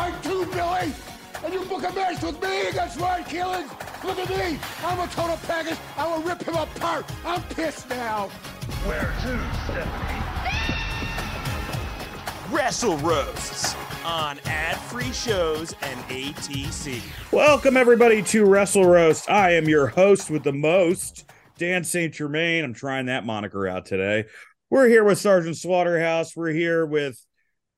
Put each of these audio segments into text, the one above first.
Are too tight too, Billy! And you book a match with me against Ryan Keelan! Look at me! I'm a total package! I will rip him apart! I'm pissed now! Where to, Stephanie? Wrestle Roasts on ad-free shows and ATC. Welcome everybody to Wrestle Roast. I am your host with the most, Dan St. Germain. I'm trying that moniker out today. We're here with Sergeant Slaughterhouse. We're here with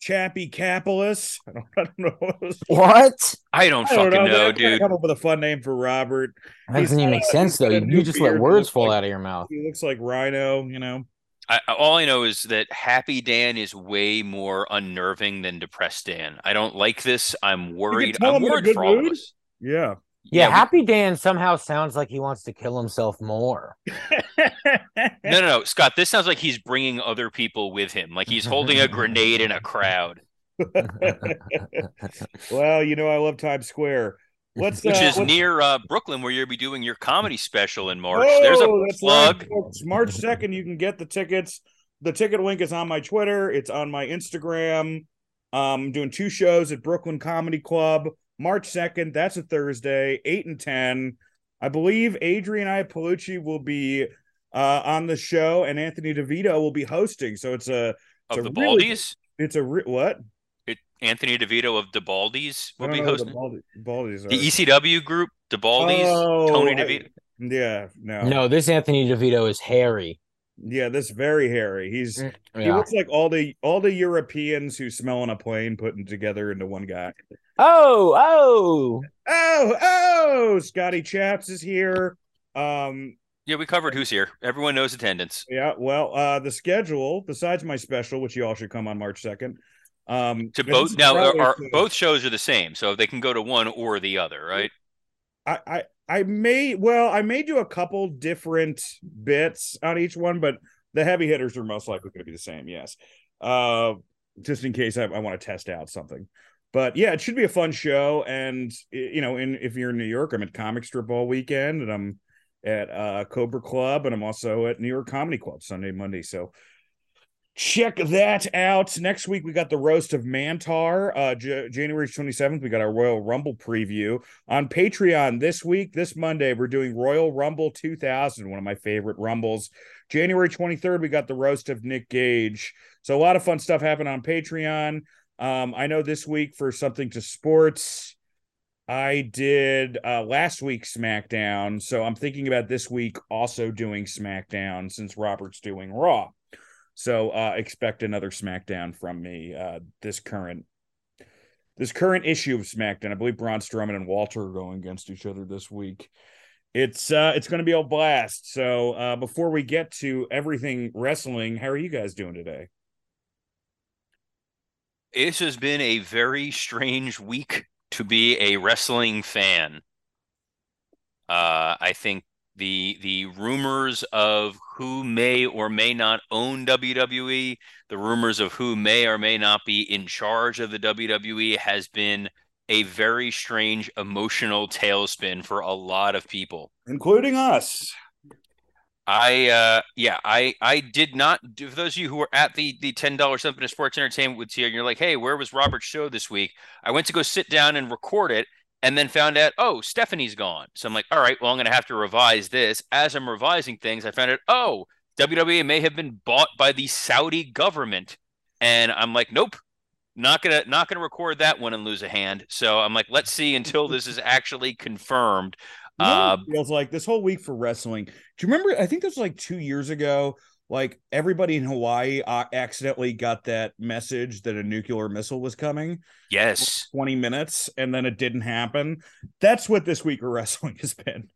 Chappie Capolis. I don't, I don't know. What was- What? I don't I don't fucking know, They're dude. Come up with a fun name for Robert. That doesn't even make sense though. You, just let beard that words fall like- out of your mouth. He looks like Rhino. You know. I, all I know is that Happy Dan is way more unnerving than Depressed Dan. I don't like this. I'm worried. I'm him in a worried good for all of us. Yeah. Yeah, we- Happy Dan somehow sounds like he wants to kill himself more. No, no, no, Scott. This sounds like he's bringing other people with him. Like he's holding a grenade in a crowd, well, you know I love Times Square. What's which uh, is what's- near uh, Brooklyn, where you'll be doing your comedy special in March. There's a Oh, plug. right. March 2nd, you can get the tickets. The ticket link is on my Twitter, it's on my Instagram. Um, I'm doing two shows at Brooklyn Comedy Club. March 2nd, that's a Thursday, 8 and 10. I believe Adrienne Iapalucci will be uh, on the show and Anthony DeVito will be hosting. So it's a Of a the really- Baldies, it's a re- what? it, Anthony DeVito of the Baldies will be know who the hosting. Baldi- Baldies are. The ECW group, the Baldies, Oh, Tony I- DeVito. Yeah, no. No, this Anthony DeVito is hairy. Yeah, this very hairy. He's He looks like all the all the Europeans who smell on a plane putting together into one guy. Oh, oh. Oh, oh, Scotty Chaps is here. Um, Yeah, we covered who's here. Everyone knows attendance. yeah, well, uh the schedule, besides my special, which you all should come on March 2nd. Um To both now, are, are both shows are the same, so they can go to one or the other, right? I, I I may well, I may do a couple different bits on each one, but the heavy hitters are most likely going to be the same. Yes, uh, just in case I, I want to test out something. But yeah, it should be a fun show. And you know, in if you're in New York, I'm at Comic Strip all weekend, and I'm at uh, Cobra Club, and I'm also at New York Comedy Club Sunday, Monday. So check that out. Next week we got the roast of Mantaur. Uh, J- January 27th, we got our Royal Rumble preview on Patreon this week, this Monday, we're doing Royal Rumble 2000, one of my favorite Rumbles. January 23rd, we got the roast of Nick Gage. So a lot of fun stuff happened on Patreon. Um, I know this week for something to sports, I did uh, last week's SmackDown. So I'm thinking about this week also doing SmackDown since Robert's doing Raw. So uh, expect another SmackDown from me uh, this current this current issue of SmackDown. I believe Braun Strowman and Walter are going against each other this week. It's uh it's gonna be a blast. So uh before we get to everything wrestling, how are you guys doing today? This has been a very strange week to be a wrestling fan. Uh, I think the the rumors of who may or may not own WWE, the rumors of who may or may not be in charge of the WWE has been a very strange emotional tailspin for a lot of people. Including us. I uh yeah, I I did not for those of you who were at the the ten dollar something sports entertainment with you and you're like, hey, where was Robert's show this week? I went to go sit down and record it and then found out, oh, Stephanie's gone. So I'm like, all right, well, I'm gonna have to revise this. As I'm revising things, I found out, oh, WWE may have been bought by the Saudi government. And I'm like, nope, not gonna not gonna record that one and lose a hand. So I'm like, let's see until this is actually confirmed. You know Uh, it feels like this whole week for wrestling. Do you remember? I think this was like two years ago. Like everybody in Hawaii uh, accidentally got that message that a nuclear missile was coming Yes. 20 minutes and then it didn't happen. That's what this week of wrestling has been.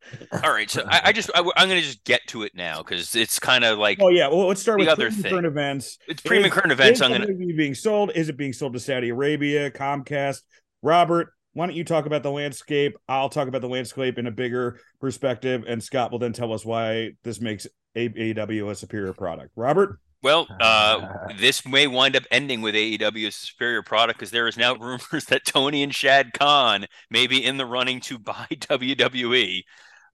All right. So I, I just I, am going to just get to it now because it's kind of like Oh yeah, well let's start The with other thing. current events. it's premium Is- current events. Is I'm going to being sold? Is it being sold to Saudi Arabia, Comcast? Robert, why don't you talk about the landscape? I'll talk about the landscape in a bigger perspective, and Scott will then tell us why this makes AEW a superior product. Robert, Well, uh, this may wind up ending with AEW as a superior product because there is now rumors that Tony and Shad Khan may be in the running to buy WWE.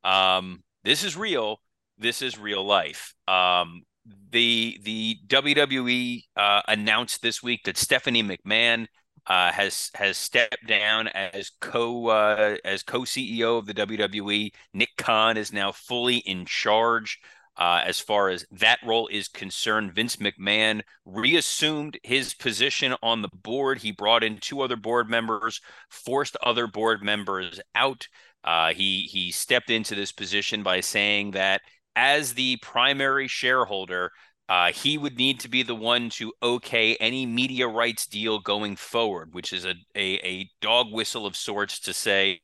Um, this is real. This is real life. Um, the the WWE uh, announced this week that Stephanie McMahon uh, has has stepped down as co uh, as co CEO of the WWE. Nick Khan is now fully in charge. Uh, as far as that role is concerned, Vince McMahon reassumed his position on the board. He brought in two other board members, forced other board members out. Uh, he he stepped into this position by saying that as the primary shareholder, uh, he would need to be the one to okay any media rights deal going forward, which is a, a, a dog whistle of sorts to say,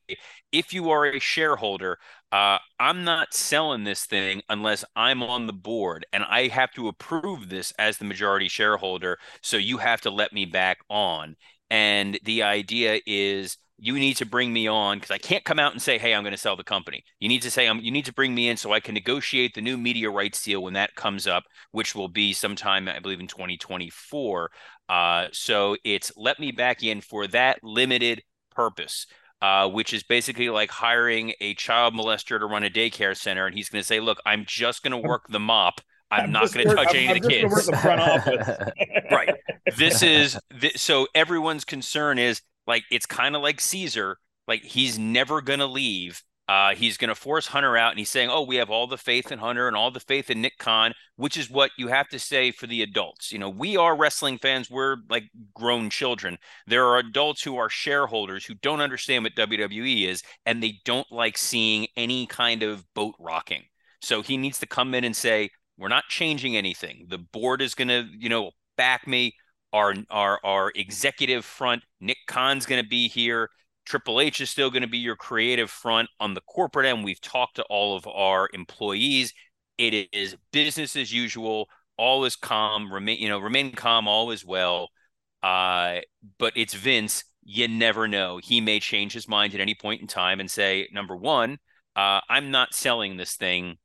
if you are a shareholder, uh, I'm not selling this thing unless I'm on the board and I have to approve this as the majority shareholder. So you have to let me back on. And the idea is you need to bring me on because I can't come out and say, "Hey, I'm going to sell the company." You need to say, "I'm." You need to bring me in so I can negotiate the new media rights deal when that comes up, which will be sometime, I believe, in 2024. Uh, so it's let me back in for that limited purpose. Uh, which is basically like hiring a child molester to run a daycare center, and he's going to say, "Look, I'm just going to work the mop. I'm, not going to touch I'm- any of I'm the kids." the right. This is so everyone's concern is like it's kind of like Caesar. Like he's never gonna leave. Uh, he's gonna force Hunter out, and he's saying, "Oh, we have all the faith in Hunter and all the faith in Nick Khan," which is what you have to say for the adults. You know, we are wrestling fans. We're like grown children. There are adults who are shareholders who don't understand what WWE is, and they don't like seeing any kind of boat rocking. So he needs to come in and say, "We're not changing anything. The board is gonna, you know, back me." Our our our executive front. Nick Khan's going to be here. Triple H is still going to be your creative front on the corporate end. We've talked to all of our employees. It is business as usual. All is calm. Remain you know remain calm. All is well. Uh, but it's Vince. You never know. He may change his mind at any point in time and say, number one, uh, I'm not selling this thing.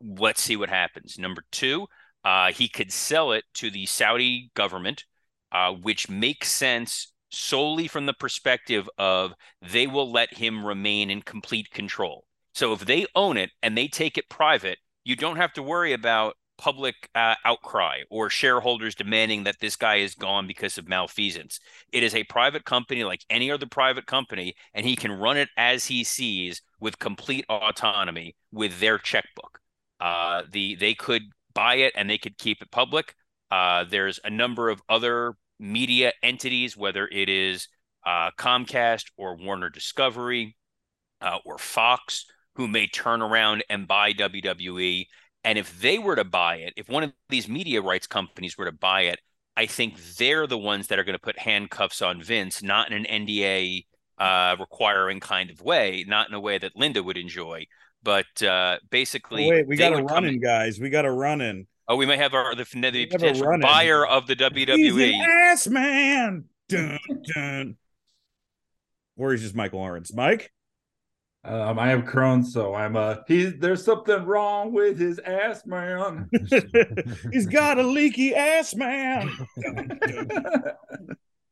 Let's see what happens. Number two, uh, he could sell it to the Saudi government, uh, which makes sense solely from the perspective of they will let him remain in complete control. So if they own it and they take it private, you don't have to worry about public uh, outcry or shareholders demanding that this guy is gone because of malfeasance. It is a private company like any other private company, and he can run it as he sees with complete autonomy with their checkbook. Uh, the they could buy it and they could keep it public. Uh, there's a number of other media entities, whether it is uh, Comcast or Warner Discovery uh, or Fox, who may turn around and buy WWE. And if they were to buy it, if one of these media rights companies were to buy it, I think they're the ones that are going to put handcuffs on Vince, not in an NDA uh, requiring kind of way, not in a way that Linda would enjoy. But uh, basically, Oh, wait, we got a would come run in, guys. We got a run in. Oh, we may have our the, the We have a potential buyer of the He's WWE. an ass man. Dun, dun. Or he's just Michael Lawrence. Mike? Um, I have Crohn's, so I'm uh he's there's something wrong with his ass, man. he's got a leaky ass man.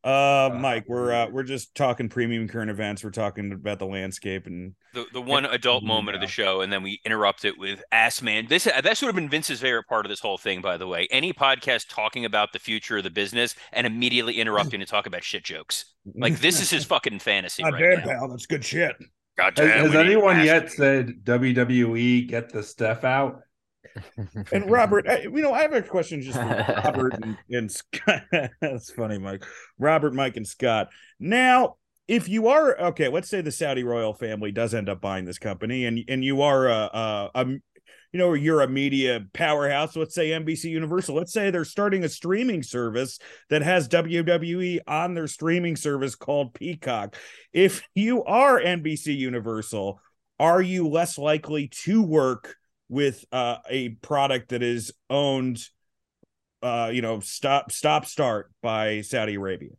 Dun, dun. Uh, Mike, we're uh, we're just talking premium current events. We're talking about the landscape and The the one adult moment of the show, and then we interrupt it with Ass Man. This that should have been Vince's favorite part of this whole thing, by the way. Any podcast talking about the future of the business and immediately interrupting to talk about shit jokes. Like this is his fucking fantasy God right damn, now. pal, that's good shit. God Has, damn, has we need anyone yet said WWE get the stuff out? And Robert, I, you know, I have a question just for Robert and, and Scott. That's funny, Mike. Robert, Mike, and Scott. Now, if you are okay, let's say the Saudi royal family does end up buying this company, and and you are a, a, a you know, you're a media powerhouse. Let's say NBC Universal. Let's say they're starting a streaming service that has WWE on their streaming service called Peacock. If you are NBC Universal, are you less likely to work with uh, a product that is owned, uh, you know, stop, stop, start by Saudi Arabia?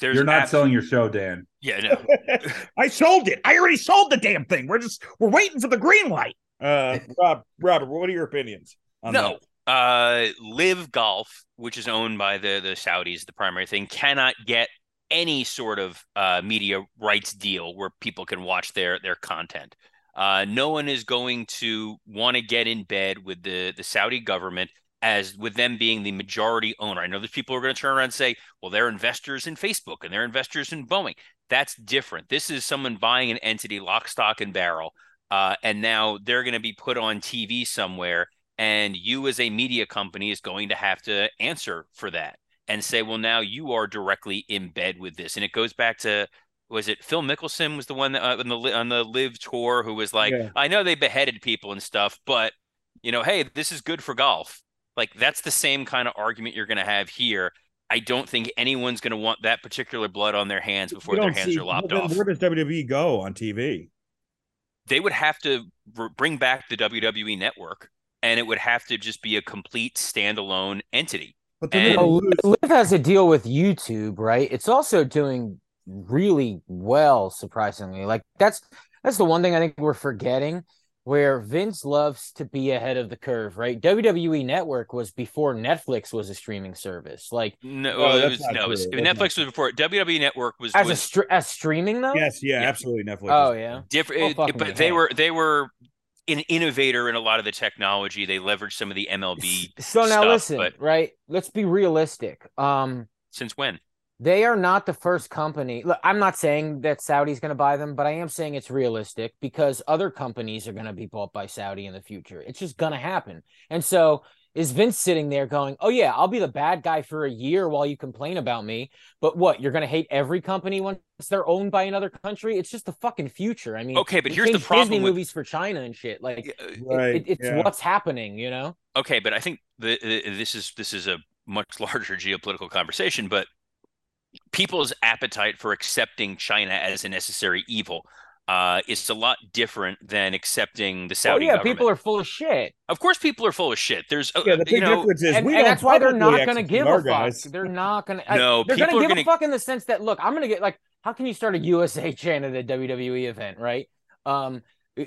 There's You're not abs- selling your show, Dan. Yeah, no. I sold it. I already sold the damn thing. We're just we're waiting for the green light. Uh, Rob, Robert, what are your opinions on no. Uh, LIV Golf, which is owned by the the Saudis, the primary thing, cannot get any sort of uh, media rights deal where people can watch their their content. Uh, no one is going to want to get in bed with the the Saudi government as with them being the majority owner. I know there's people who are going to turn around and say, well, they're investors in Facebook and they're investors in Boeing. That's different. This is someone buying an entity, lock, stock, and barrel, uh, and now they're going to be put on TV somewhere, and you as a media company is going to have to answer for that and say, well, now you are directly in bed with this, and it goes back to was it Phil Mickelson was the one that, uh, on the on the LIV tour who was like, Yeah. I know they beheaded people and stuff, but you know, hey, this is good for golf. Like that's the same kind of argument you're going to have here. I don't think anyone's going to want that particular blood on their hands before their hands see- are lopped well, off. Where does WWE go on TV? They would have to r- bring back the WWE network, and it would have to just be a complete standalone entity. But then And- they Oh, lose- Liv has a deal with YouTube, right? It's also doing really well, surprisingly. Like that's that's the one thing I think we're forgetting. Where Vince loves to be ahead of the curve, right? WWE Network was before Netflix was a streaming service. Like No, No, well, it was, no, it was, true. Netflix was before WWE Network was, as a str- as streaming though. yes, yeah, Yeah. absolutely. Netflix. Oh is- yeah. different, Well, it- but they heck. were they were an innovator in a lot of the technology. They leveraged some of the MLB. So now listen, but right? Let's be realistic. Um, since when? They are not the first company. Look, I'm not saying that Saudi's going to buy them, but I am saying it's realistic because other companies are going to be bought by Saudi in the future. It's just going to happen. And so is Vince sitting there going, "Oh yeah, I'll be the bad guy for a year while you complain about me." But what? You're going to hate every company once they're owned by another country? It's just the fucking future. I mean, Okay, but here's the problem Disney with- movies for China and shit. Like, Yeah, uh, it- it- it's yeah. what's happening, you know? Okay, but I think the, the this is this is a much larger geopolitical conversation, but people's appetite for accepting China as a necessary evil uh, is a lot different than accepting the Oh Saudi yeah, government. people are full of shit. of course, people are full of shit. There's, uh, Yeah, the you big know, difference is and, we and don't that's why they're not going to give our a fuck. They're not going to. No, they're going to give gonna- a fuck in the sense that look, I'm going to get like, how can you start a USA chant at a WWE event, right? Um,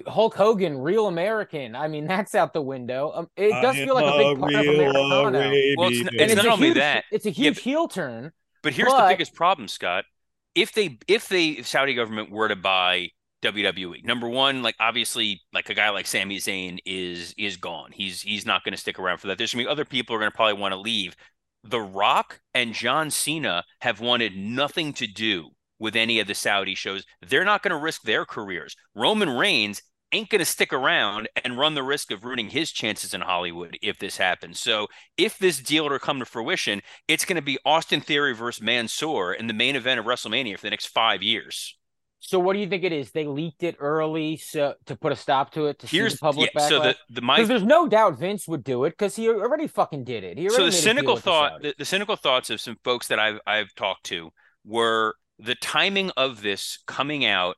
Hulk Hogan, real American. I mean, that's out the window. Um, it does I feel like a big part of real Americana. Arabian Well, it's n- baby. it's and not a only huge, that. It's a Yeah, huge but- heel turn. But here's But- the biggest problem, Scott. If they if the Saudi government were to buy WWE, number one, like obviously, like a guy like Sami Zayn is is gone. He's he's not going to stick around for that. There's gonna be other people who are going to probably want to leave. The Rock and John Cena have wanted nothing to do with any of the Saudi shows. They're not going to risk their careers. Roman Reigns ain't going to stick around and run the risk of ruining his chances in Hollywood if this happens. So, if this deal were to come to fruition, it's going to be Austin Theory versus Mansoor in the main event of WrestleMania for the next five years. So what do you think it is? They leaked it early so to put a stop to it to see Here's the public yeah, so backlash. the the my there's no doubt Vince would do it because he already fucking did it. He already so the cynical thought the, the cynical thoughts of some folks that I've I've talked to were the timing of this coming out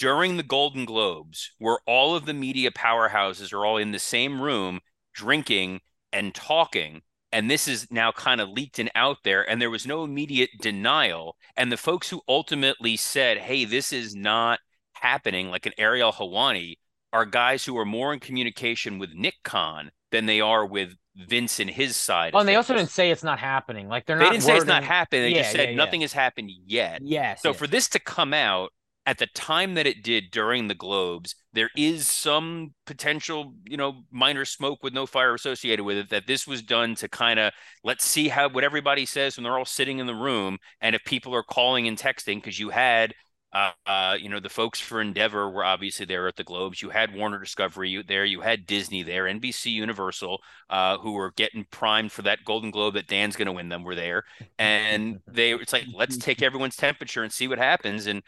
during the Golden Globes, where all of the media powerhouses are all in the same room drinking and talking. And this is now kind of leaked and out there, and there was no immediate denial. And the folks who ultimately said, hey, this is not happening, like an Ariel Helwani, are guys who are more in communication with Nick Khan than they are with Vince and his side. Of and they also didn't say it's not happening. Like they're They not. They didn't say it's not happening. They Yeah, just said yeah, yeah. nothing has happened yet. Yes. So yes. for this to come out at the time that it did during the Globes, there is some potential, you know, minor smoke with no fire associated with it. That this was done to kind of let's see how what everybody says when they're all sitting in the room, and if people are calling and texting, because you had. Uh, uh, you know, the folks for Endeavor were obviously there at the Globes. You had Warner Discovery there. You had Disney there, NBC Universal, uh, who were getting primed for that Golden Globe that Dan's going to win them, were there. And they, it's like, let's take everyone's temperature and see what happens. And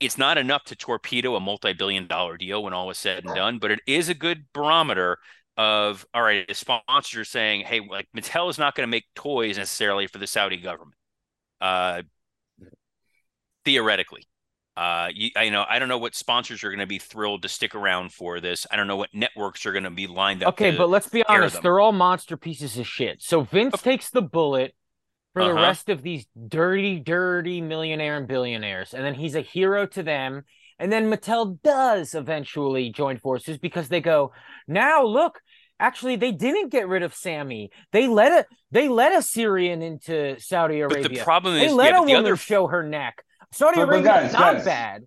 it's not enough to torpedo a multi-billion dollar deal when all is said and done, but it is a good barometer of all right, a sponsor saying, hey, like Mattel is not going to make toys necessarily for the Saudi government. Uh, theoretically, uh, you, I know I don't know what sponsors are going to be thrilled to stick around for this. I don't know what networks are going to be lined up. Okay, but let's be honest, them. they're all monster pieces of shit. So Vince takes the bullet for the Uh-huh. rest of these dirty, dirty millionaire and billionaires, and then he's a hero to them. And then Mattel does eventually join forces because they go, now look, actually they didn't get rid of Sami. They let a they let a Syrian into Saudi But Arabia. the problem they is, let yeah, a the woman other show her neck. Saudi But- but Arabia guys, is not guys. bad.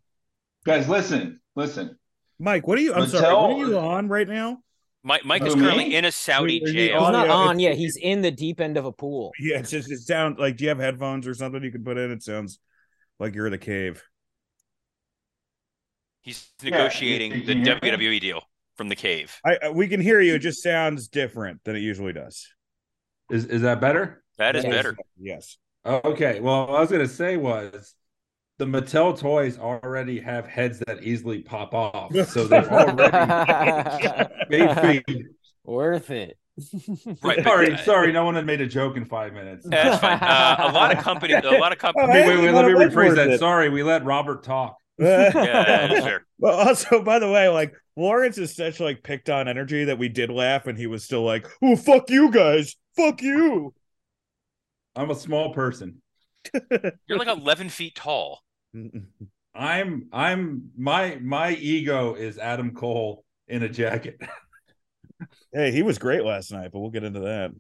Guys, listen, listen. Mike, what are you? I'm sorry. What are you on right now? Mike, Mike is me? currently in a Saudi jail. He's not on yet. He's in the deep end of a pool. Yeah, it's just it sounds like. Do you have headphones or something you can put in? It sounds like you're in a cave. He's negotiating you- you the can hear me? WWE deal from the cave. I I- we can hear you. It just sounds different than it usually does. Is is that better? That is Yes. better. Yes. Okay. Well, what I was gonna say was the Mattel toys already have heads that easily pop off, so they're already made feed. Worth it. Right, Sorry, sorry, no one had made a joke in five minutes. That's fine. Uh, a lot of companies, a lot of companies. Wait, wait, wait, let me rephrase that. it. Sorry, we let Robert talk. Yeah, that's fair. Well, also, by the way, like Lawrence is such like picked on energy that we did laugh, and he was still like, "Oh, fuck you guys, fuck you." I'm a small person. You're like 11 feet tall. I'm I'm my my ego is Adam Cole in a jacket. hey, he was great last night, but we'll get into that.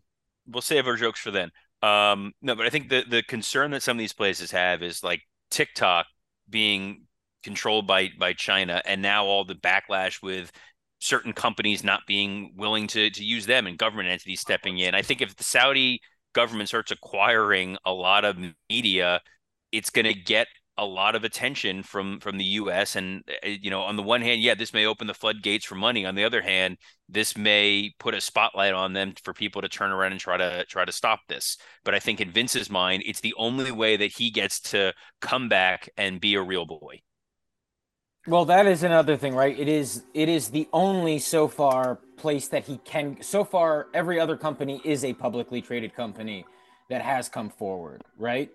We'll save our jokes for then. Um, no, but I think the the concern that some of these places have is like TikTok being controlled by by China, and now all the backlash with certain companies not being willing to to use them and government entities stepping in. I think if the Saudi government starts acquiring a lot of media, it's going to get a lot of attention from from the US and uh, you know on the one hand yeah this may open the floodgates for money on the other hand this may put a spotlight on them for people to turn around and try to try to stop this but I think in Vince's mind it's the only way that he gets to come back and be a real boy Well, that is another thing, right? It is it is the only so far place that he can so far every other company is a publicly traded company that has come forward, right?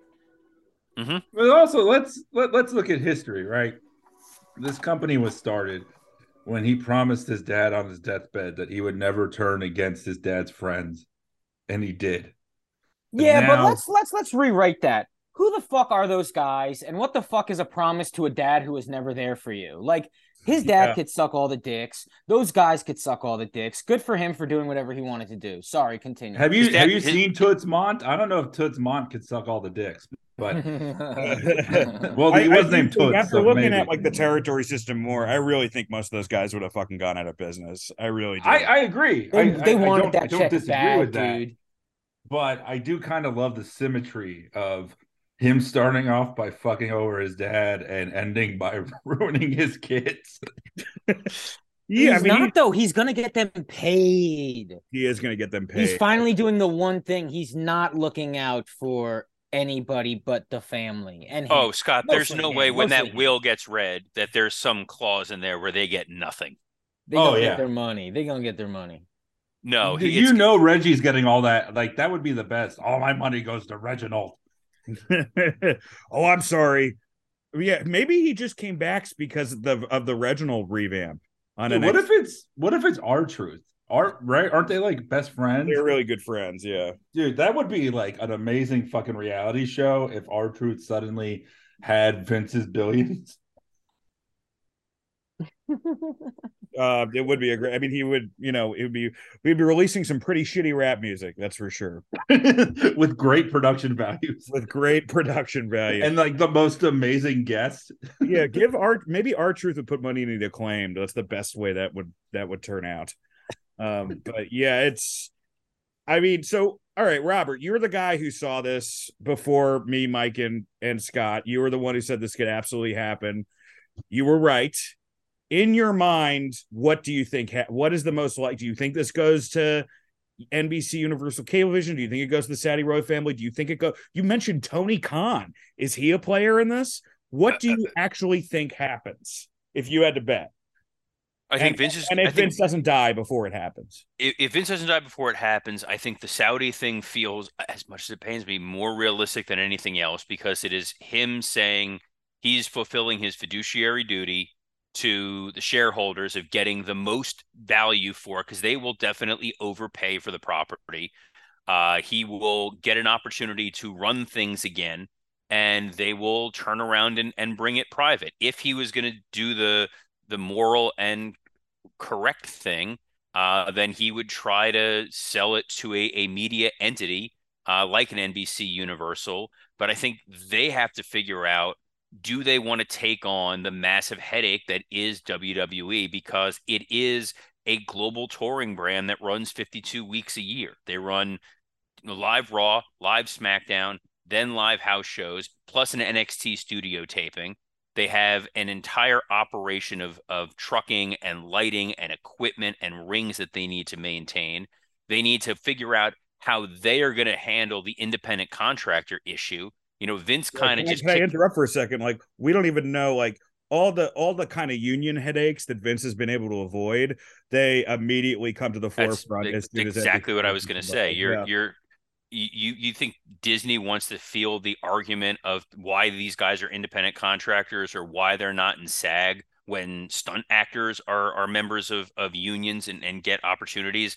Mm-hmm. But also let's let, let's look at history, right? This company was started when he promised his dad on his deathbed that he would never turn against his dad's friends, and he did. And Yeah, but let's let's let's rewrite that. Who the fuck are those guys and what the fuck is a promise to a dad who was never there for you? Like his dad Yeah. could suck all the dicks. Those guys could suck all the dicks. Good for him for doing whatever he wanted to do. Sorry, continue. Have you have you his- seen Toots Mondt? I don't know if Toots Mondt could suck all the dicks, but well, well, he was named Toots. After so looking maybe. at like the territory system more, I really think most of those guys would have fucking gone out of business. I really do. I, I agree. they, I, they I, I wanted don't, that I don't check disagree bad, with that. dude. but I do kind of love the symmetry of him starting off by fucking over his dad and ending by ruining his kids. yeah, He's I mean, not though. He's gonna get them paid. he, he is going to get them paid. He's finally doing the one thing. He's not looking out for anybody but the family. And him. oh Scott there's no him, way when that him. will gets read that there's some clause in there where they get nothing they oh, gonna yeah. get their money. They gonna get their money. no he, you know Reggie's getting all that? Like that would be the best. All my money goes to Reginald. oh, I'm sorry. Yeah, maybe he just came back because of the of the Reginald revamp. On Dude, an what if it's what if it's R-Truth? Art right? Aren't they like best friends? they're really good friends? Yeah. Dude, that would be like an amazing fucking reality show if R-Truth suddenly had Vince's billions. Uh, it would be a great. I mean, he would. You know, it would be. We'd be releasing some pretty shitty rap music. That's for sure. with great production values With great production value. and like the most amazing guests. yeah, give art. Maybe R-Truth would put money into the acclaimed. That's the best way that would that would turn out. Um, but yeah, it's. I mean, so all right, Robert, you're the guy who saw this before me, Mike, and and Scott. You were the one who said this could absolutely happen. You were right. In your mind, what do you think? Ha- what is the most like? Do you think this goes to NBC Universal Cablevision? Do you think it goes to the Saudi Roy family? Do you think it go? You mentioned Tony Khan. Is he a player in this? What do you actually think happens if you had to bet? I think and, Vince is. and I if think Vince doesn't die before it happens. if, if Vince doesn't die before it happens, I think the Saudi thing feels, as much as it pains me, more realistic than anything else because it is him saying he's fulfilling his fiduciary duty to the shareholders of getting the most value for because they will definitely overpay for the property. Uh, he will get an opportunity to run things again and they will turn around and, and bring it private. If he was going to do the the moral and correct thing, uh, then he would try to sell it to a, a media entity uh, like an NBC Universal. But I think they have to figure out do they want to take on the massive headache that is WWE because it is a global touring brand that runs 52 weeks a year. They run live Raw, live SmackDown, then live house shows, plus an NXT studio taping. They have an entire operation of of trucking and lighting and equipment and rings that they need to maintain. They need to figure out how they are going to handle the independent contractor issue. You know, Vince kind of just can I interrupt for a second? Like we don't even know like all the all the kind of union headaches that Vince has been able to avoid. They immediately come to the That's forefront ex- as soon as exactly what I was going to say. You're Yeah. you're you you think Disney wants to feel the argument of why these guys are independent contractors or why they're not in SAG when stunt actors are are members of of unions and, and get opportunities.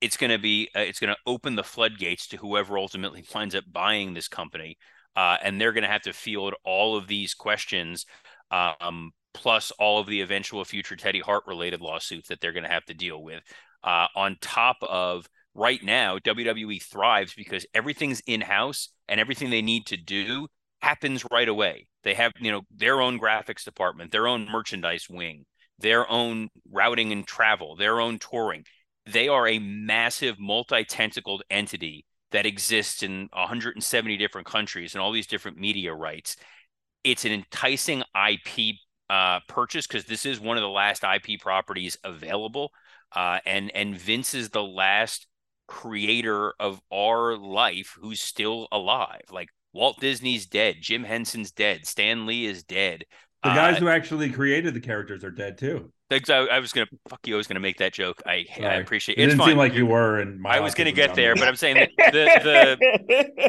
It's going to be uh, it's going to open the floodgates to whoever ultimately winds up buying this company, uh, and they're going to have to field all of these questions. Um, plus all of the eventual future Teddy Hart related lawsuits that they're going to have to deal with. Uh, on top of right now, WWE thrives because everything's in house and everything they need to do happens right away. They have, you know, their own graphics department, their own merchandise wing, their own routing and travel, their own touring. They are a massive multi-tentacled entity that exists in 170 different countries and all these different media rights. It's an enticing IP uh, purchase because this is one of the last IP properties available, uh, and and Vince is the last creator of our life who's still alive. Like Walt Disney's dead, Jim Henson's dead, Stan Lee is dead. The guys Uh, who actually created the characters are dead too. Thanks. I, I was gonna fuck you. I was gonna make that joke. I I appreciate It it. It's didn't fine. seem like you were, and my I was gonna get there, but I'm saying that the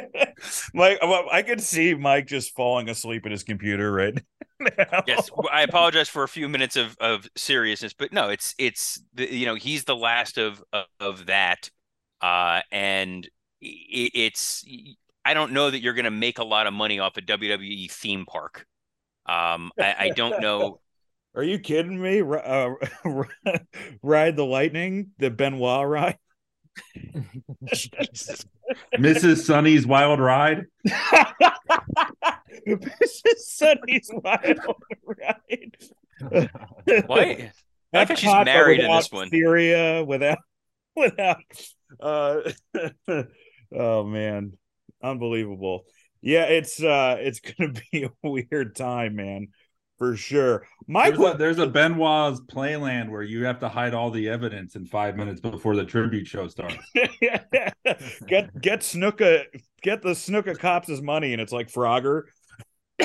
the Mike, well, I could see Mike just falling asleep at his computer right now. yes, I apologize for a few minutes of of seriousness, but no, it's it's the, you know he's the last of of, of that, uh, and it, it's I don't know that you're gonna make a lot of money off a WWE theme park. Um, I, I don't know. Are you kidding me? Uh, ride the lightning, the Benoit ride. Mrs. Sunny's Wild Ride. this is Sunny's wild ride. What? I think she's married in this one. Syria without without uh oh man. Unbelievable. Yeah, it's uh it's gonna be a weird time, man. For sure. My There's a, there's a Benoit's Playland where you have to hide all the evidence in five minutes before the tribute show starts. get get Snuka get the Snuka cops' money, and it's like Frogger.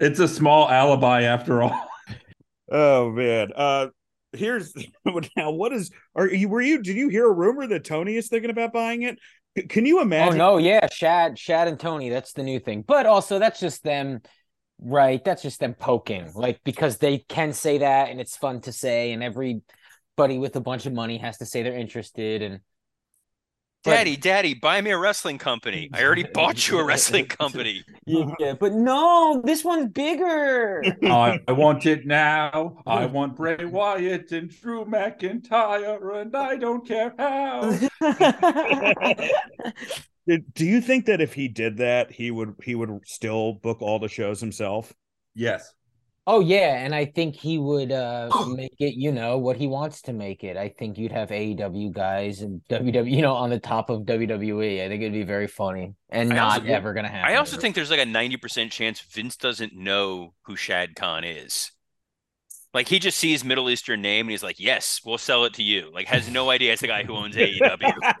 it's a small alibi after all. Oh man. Uh here's now what is are you were you did you hear a rumor that Tony is thinking about buying it? Can you oh, imagine? Oh no, yeah, Shad, Shad and Tony, that's the new thing. But also that's just them, right? That's just them poking, like because they can say that and it's fun to say, and everybody with a bunch of money has to say they're interested. And but- Daddy, Daddy, buy me a wrestling company. I already bought you a wrestling company. yeah, but no, this one's bigger. I, I want it now. I want Bray Wyatt and Drew McIntyre, and I don't care how. Do- uh, Do you think that if he did that, he would he would still book all the shows himself? Yes. Oh yeah, and I think he would uh make it, you know, what he wants to make it. I think you'd have AEW guys and WWE, you know, on the top of WWE. I think it'd be very funny and I not also- ever gonna happen. I also think there's like a 90% chance Vince doesn't know who Shad Khan is. Like he just sees Middle Eastern name and he's like, "Yes, we'll sell it to you." Like has no idea it's the guy who owns AEW.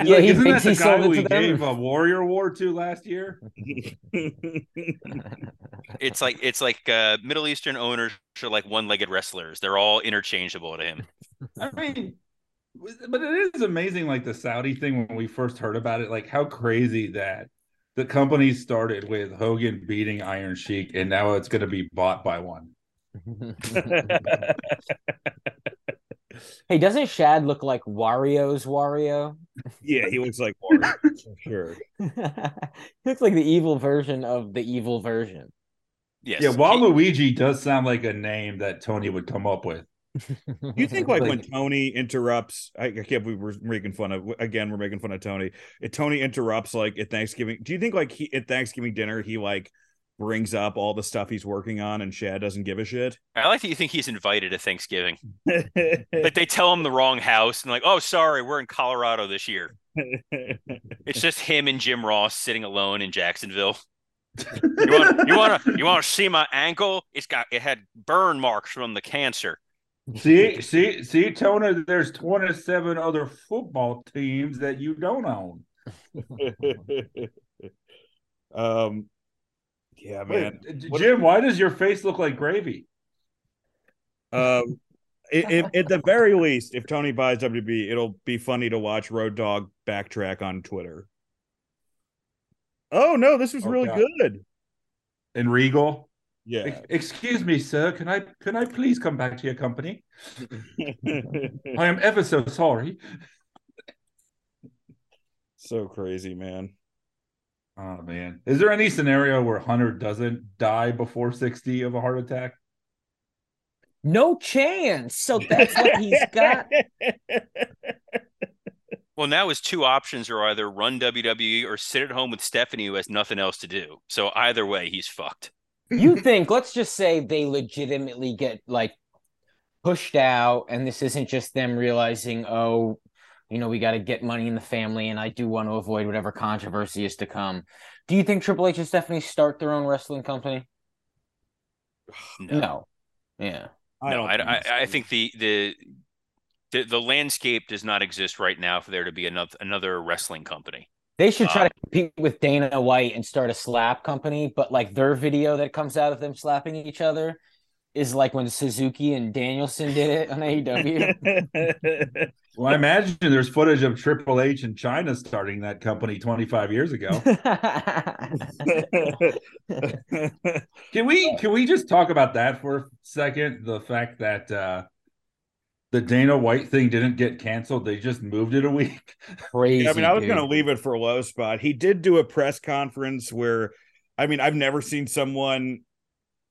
Yeah, like, he isn't thinks that the he guy sold it we to them. gave a Warrior War to last year? it's like it's like uh, Middle Eastern owners are like one-legged wrestlers. They're all interchangeable to him. I mean, but it is amazing, like the Saudi thing when we first heard about it, like how crazy that the company started with Hogan beating Iron Sheik, and now it's going to be bought by one. Hey, doesn't Shad look like Wario's Wario? yeah, he looks like Wario for sure. he looks like the evil version of the evil version. Yes. Yeah, He- Waluigi does sound like a name that Tony would come up with. You think like when Tony interrupts? I, I can't believe we're making fun of again. We're making fun of Tony. If Tony interrupts like at Thanksgiving, do you think like he at Thanksgiving dinner he like brings up all the stuff he's working on and Shad doesn't give a shit? I like that you think he's invited to Thanksgiving. Like they tell him the wrong house and like, "Oh, sorry, we're in Colorado this year." It's just him and Jim Ross sitting alone in Jacksonville. You want you want to you want to see my ankle? It's got it had burn marks from the cancer. See, see, see, Tony. There's 27 other football teams that you don't own. um, yeah, man. Wait, Jim, why does your face look like gravy? Um, i- if, at the very least, if Tony buys WB, it'll be funny to watch Road Dog backtrack on Twitter. Oh no, this was Oh, really God. good. And Regal. Yeah. Ex- Excuse me, sir. Can I can I please come back to your company? I am ever so sorry. so crazy, man. Oh man. Is there any scenario where Hunter doesn't die before 60 of a heart attack? no chance. So that's what he's got. Well, now his two options are either run WWE or sit at home with Stephanie, who has nothing else to do. So either way, he's fucked. You think, let's just say they legitimately get like pushed out, and this isn't just them realizing, oh, you know, we got to get money in the family, and I do want to avoid whatever controversy is to come. Do you think Triple H and Stephanie start their own wrestling company? No. Yeah. I no, don't. I, think I. I think the, the the the landscape does not exist right now for there to be another another wrestling company. They should try Uh, to compete with Dana White and start a slap company, but like their video that comes out of them slapping each other is like when Suzuki and Danielson did it on AEW. Well, I imagine there's footage of Triple H in China starting that company 25 years ago. Can we can we just talk about that for a second? The fact that uh the Dana White thing didn't get canceled, they just moved it a week. Crazy. Yeah, I mean, I was going to leave it for a low spot. He did do a press conference where, I mean, I've never seen someone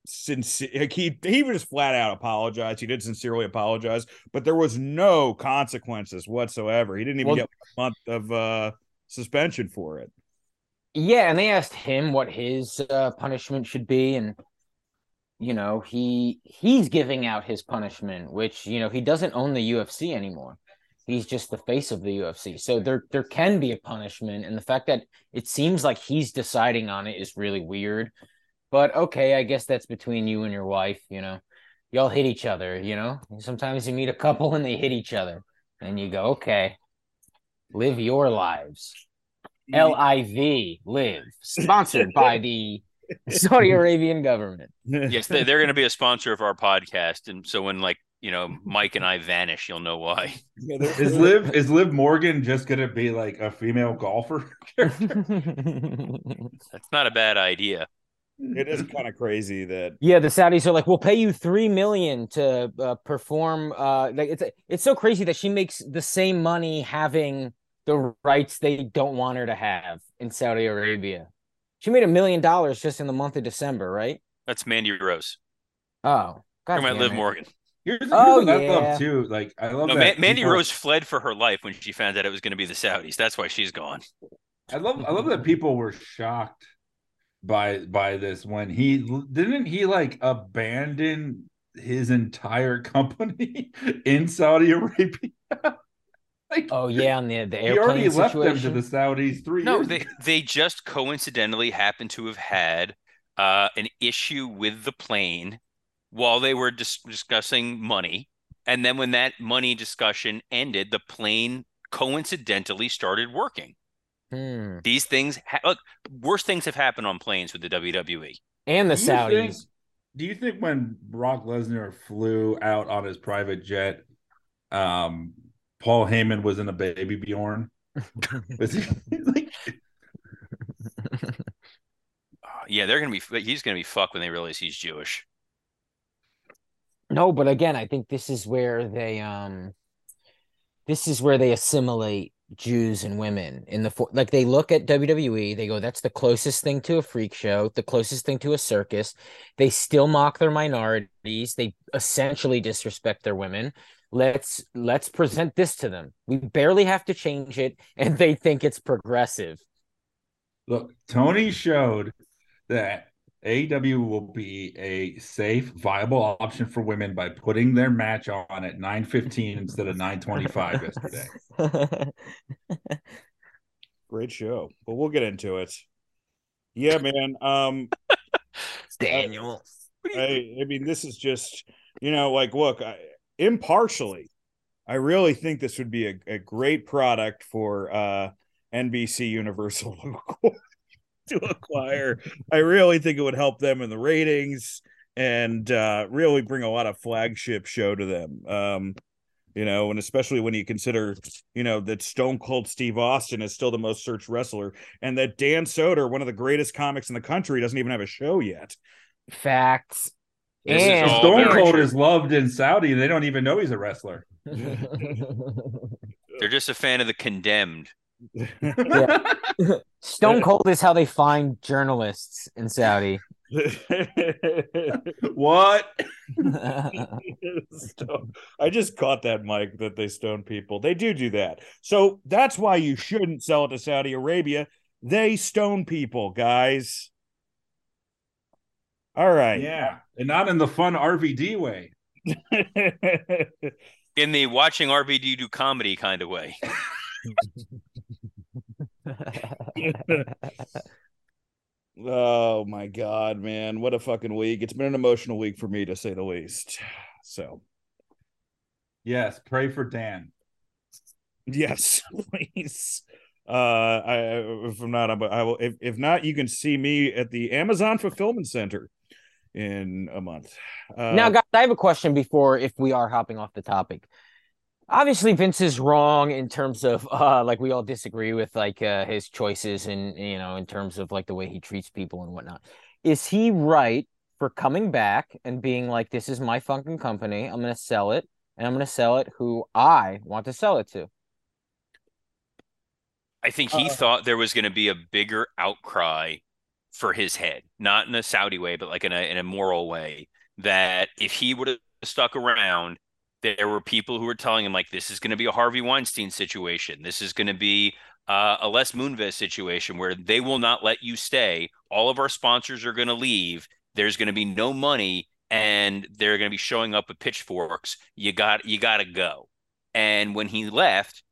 sincere. Like he he just flat out apologized. He did sincerely apologize, but there was no consequences whatsoever. He didn't even Well- get a month of uh suspension for it. Yeah, and they asked him what his uh, punishment should be, and you know he he's giving out his punishment, which you know he doesn't own the UFC anymore. He's just the face of the UFC, so there there can be a punishment, and the fact that it seems like he's deciding on it is really weird. But okay, I guess that's between you and your wife. You know, y'all hit each other. You know, sometimes you meet a couple and they hit each other, and you go, okay, live your lives. L I V live, sponsored by the Saudi Arabian government. Yes, they, they're going to be a sponsor of our podcast, and so when like you know Mike and I vanish, you'll know why. Yeah, there- Is Liv is Liv Morgan just gonna be like a female golfer? That's not a bad idea. It is kind of crazy that yeah, the Saudis are like, we'll pay you three million to uh, perform. Uh, like it's it's so crazy that she makes the same money having the rights they don't want her to have in Saudi Arabia. She made a million dollars just in the month of December, right? That's Mandy Rose. Oh, God Talking about damn Liv. Morgan. Here's, here's Oh, what I yeah. love too. Like I love No, that Ma- Mandy people- Rose fled for her life when she found out it was going to be the Saudis. That's why she's gone. I love I love that people were shocked by by this when he didn't he like abandon his entire company in Saudi Arabia. like, Oh yeah, on the the he airplane already left them to the Saudis three No, years they ago. they just coincidentally happened to have had uh, an issue with the plane while they were dis- discussing money. And then when that money discussion ended, the plane coincidentally started working. Hmm. These things, ha- look, worse things have happened on planes with the WWE. And the Do you think- Saudis. do you think when Brock Lesnar flew out on his private jet, um, Paul Heyman was in a baby Bjorn? Was he like Uh, yeah, they're gonna be. He's gonna be fucked when they realize he's Jewish. No, but again, I think this is where they um this is where they assimilate Jews and women in the for- like they look at WWE, they go that's the closest thing to a freak show, the closest thing to a circus. They still mock their minorities, they essentially disrespect their women. Let's let's present this to them. We barely have to change it and they think it's progressive. Look, Tony showed that AEW will be a safe, viable option for women by putting their match on at 9:15 instead of 9:25 yesterday. Great show, but we'll get into it. Yeah, man. Um, Daniel. I, I mean, this is just, you know, like, look, I, impartially, I really think this would be a, a great product for uh, NBC Universal to acquire. I really think it would help them in the ratings and uh, really bring a lot of flagship show to them. Um, you know, and especially when you consider, you know, that Stone Cold Steve Austin is still the most searched wrestler, and that Dan Soder, one of the greatest comics in the country, doesn't even have a show yet. Facts. This And Stone Cold true. is loved in Saudi. They don't even know he's a wrestler. They're just a fan of the condemned. Stone Cold is how they find journalists in Saudi. what? Stone- I just caught that, Mike, that they stone people. They do do that. So that's why you shouldn't sell it to Saudi Arabia. They stone people, guys. All right. Yeah, and not in the fun RVD way. In the watching RVD do comedy kind of way. oh my god, man. What a fucking week. It's been an emotional week for me to say the least. So Yes, pray for Dan. yes, please. Uh I if I'm not, I'm, will if, if not, you can see me at the Amazon fulfillment center in a month. Uh, now, guys, I have a question before if we are hopping off the topic. Obviously, Vince is wrong in terms of uh like we all disagree with like uh his choices and you know in terms of like the way he treats people and whatnot. Is he right for coming back and being like, This is my fucking company, I'm gonna sell it, and I'm gonna sell it who I want to sell it to. I think he Uh, thought there was going to be a bigger outcry for his head, not in a Saudi way, but like in a in a moral way. That if he would have stuck around, there were people who were telling him like, "This is going to be a Harvey Weinstein situation. This is going to be uh, a Les Moonves situation where they will not let you stay. All of our sponsors are going to leave. There's going to be no money, and they're going to be showing up with pitchforks. You got you got to go." And when he left,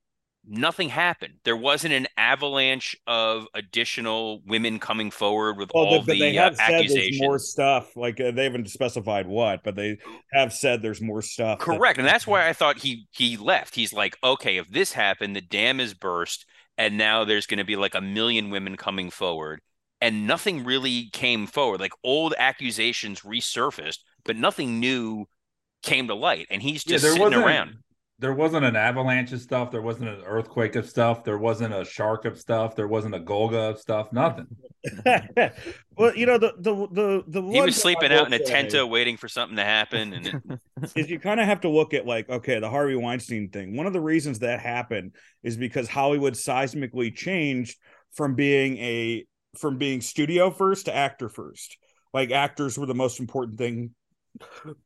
nothing happened. There wasn't an avalanche of additional women coming forward with Well, all but the they uh, have said there's accusations. more stuff. Like uh, they haven't specified what, but they have said there's more stuff. that- Correct, and that's why I thought he he left. He's like, okay, if this happened, the dam is burst, and now there's going to be like a million women coming forward, and nothing really came forward. Like old accusations resurfaced, but nothing new came to light, and he's just sitting around. There wasn't an avalanche of stuff. There wasn't an earthquake of stuff. There wasn't a shark of stuff. There wasn't a Golga of stuff. Nothing. well, you know the the the the He was sleeping out in a say tento waiting for something to happen, and it, Is you kind of have to look at like okay, the Harvey Weinstein thing. One of the reasons that happened is because Hollywood seismically changed from being a from being studio first to actor first. Like actors were the most important thing.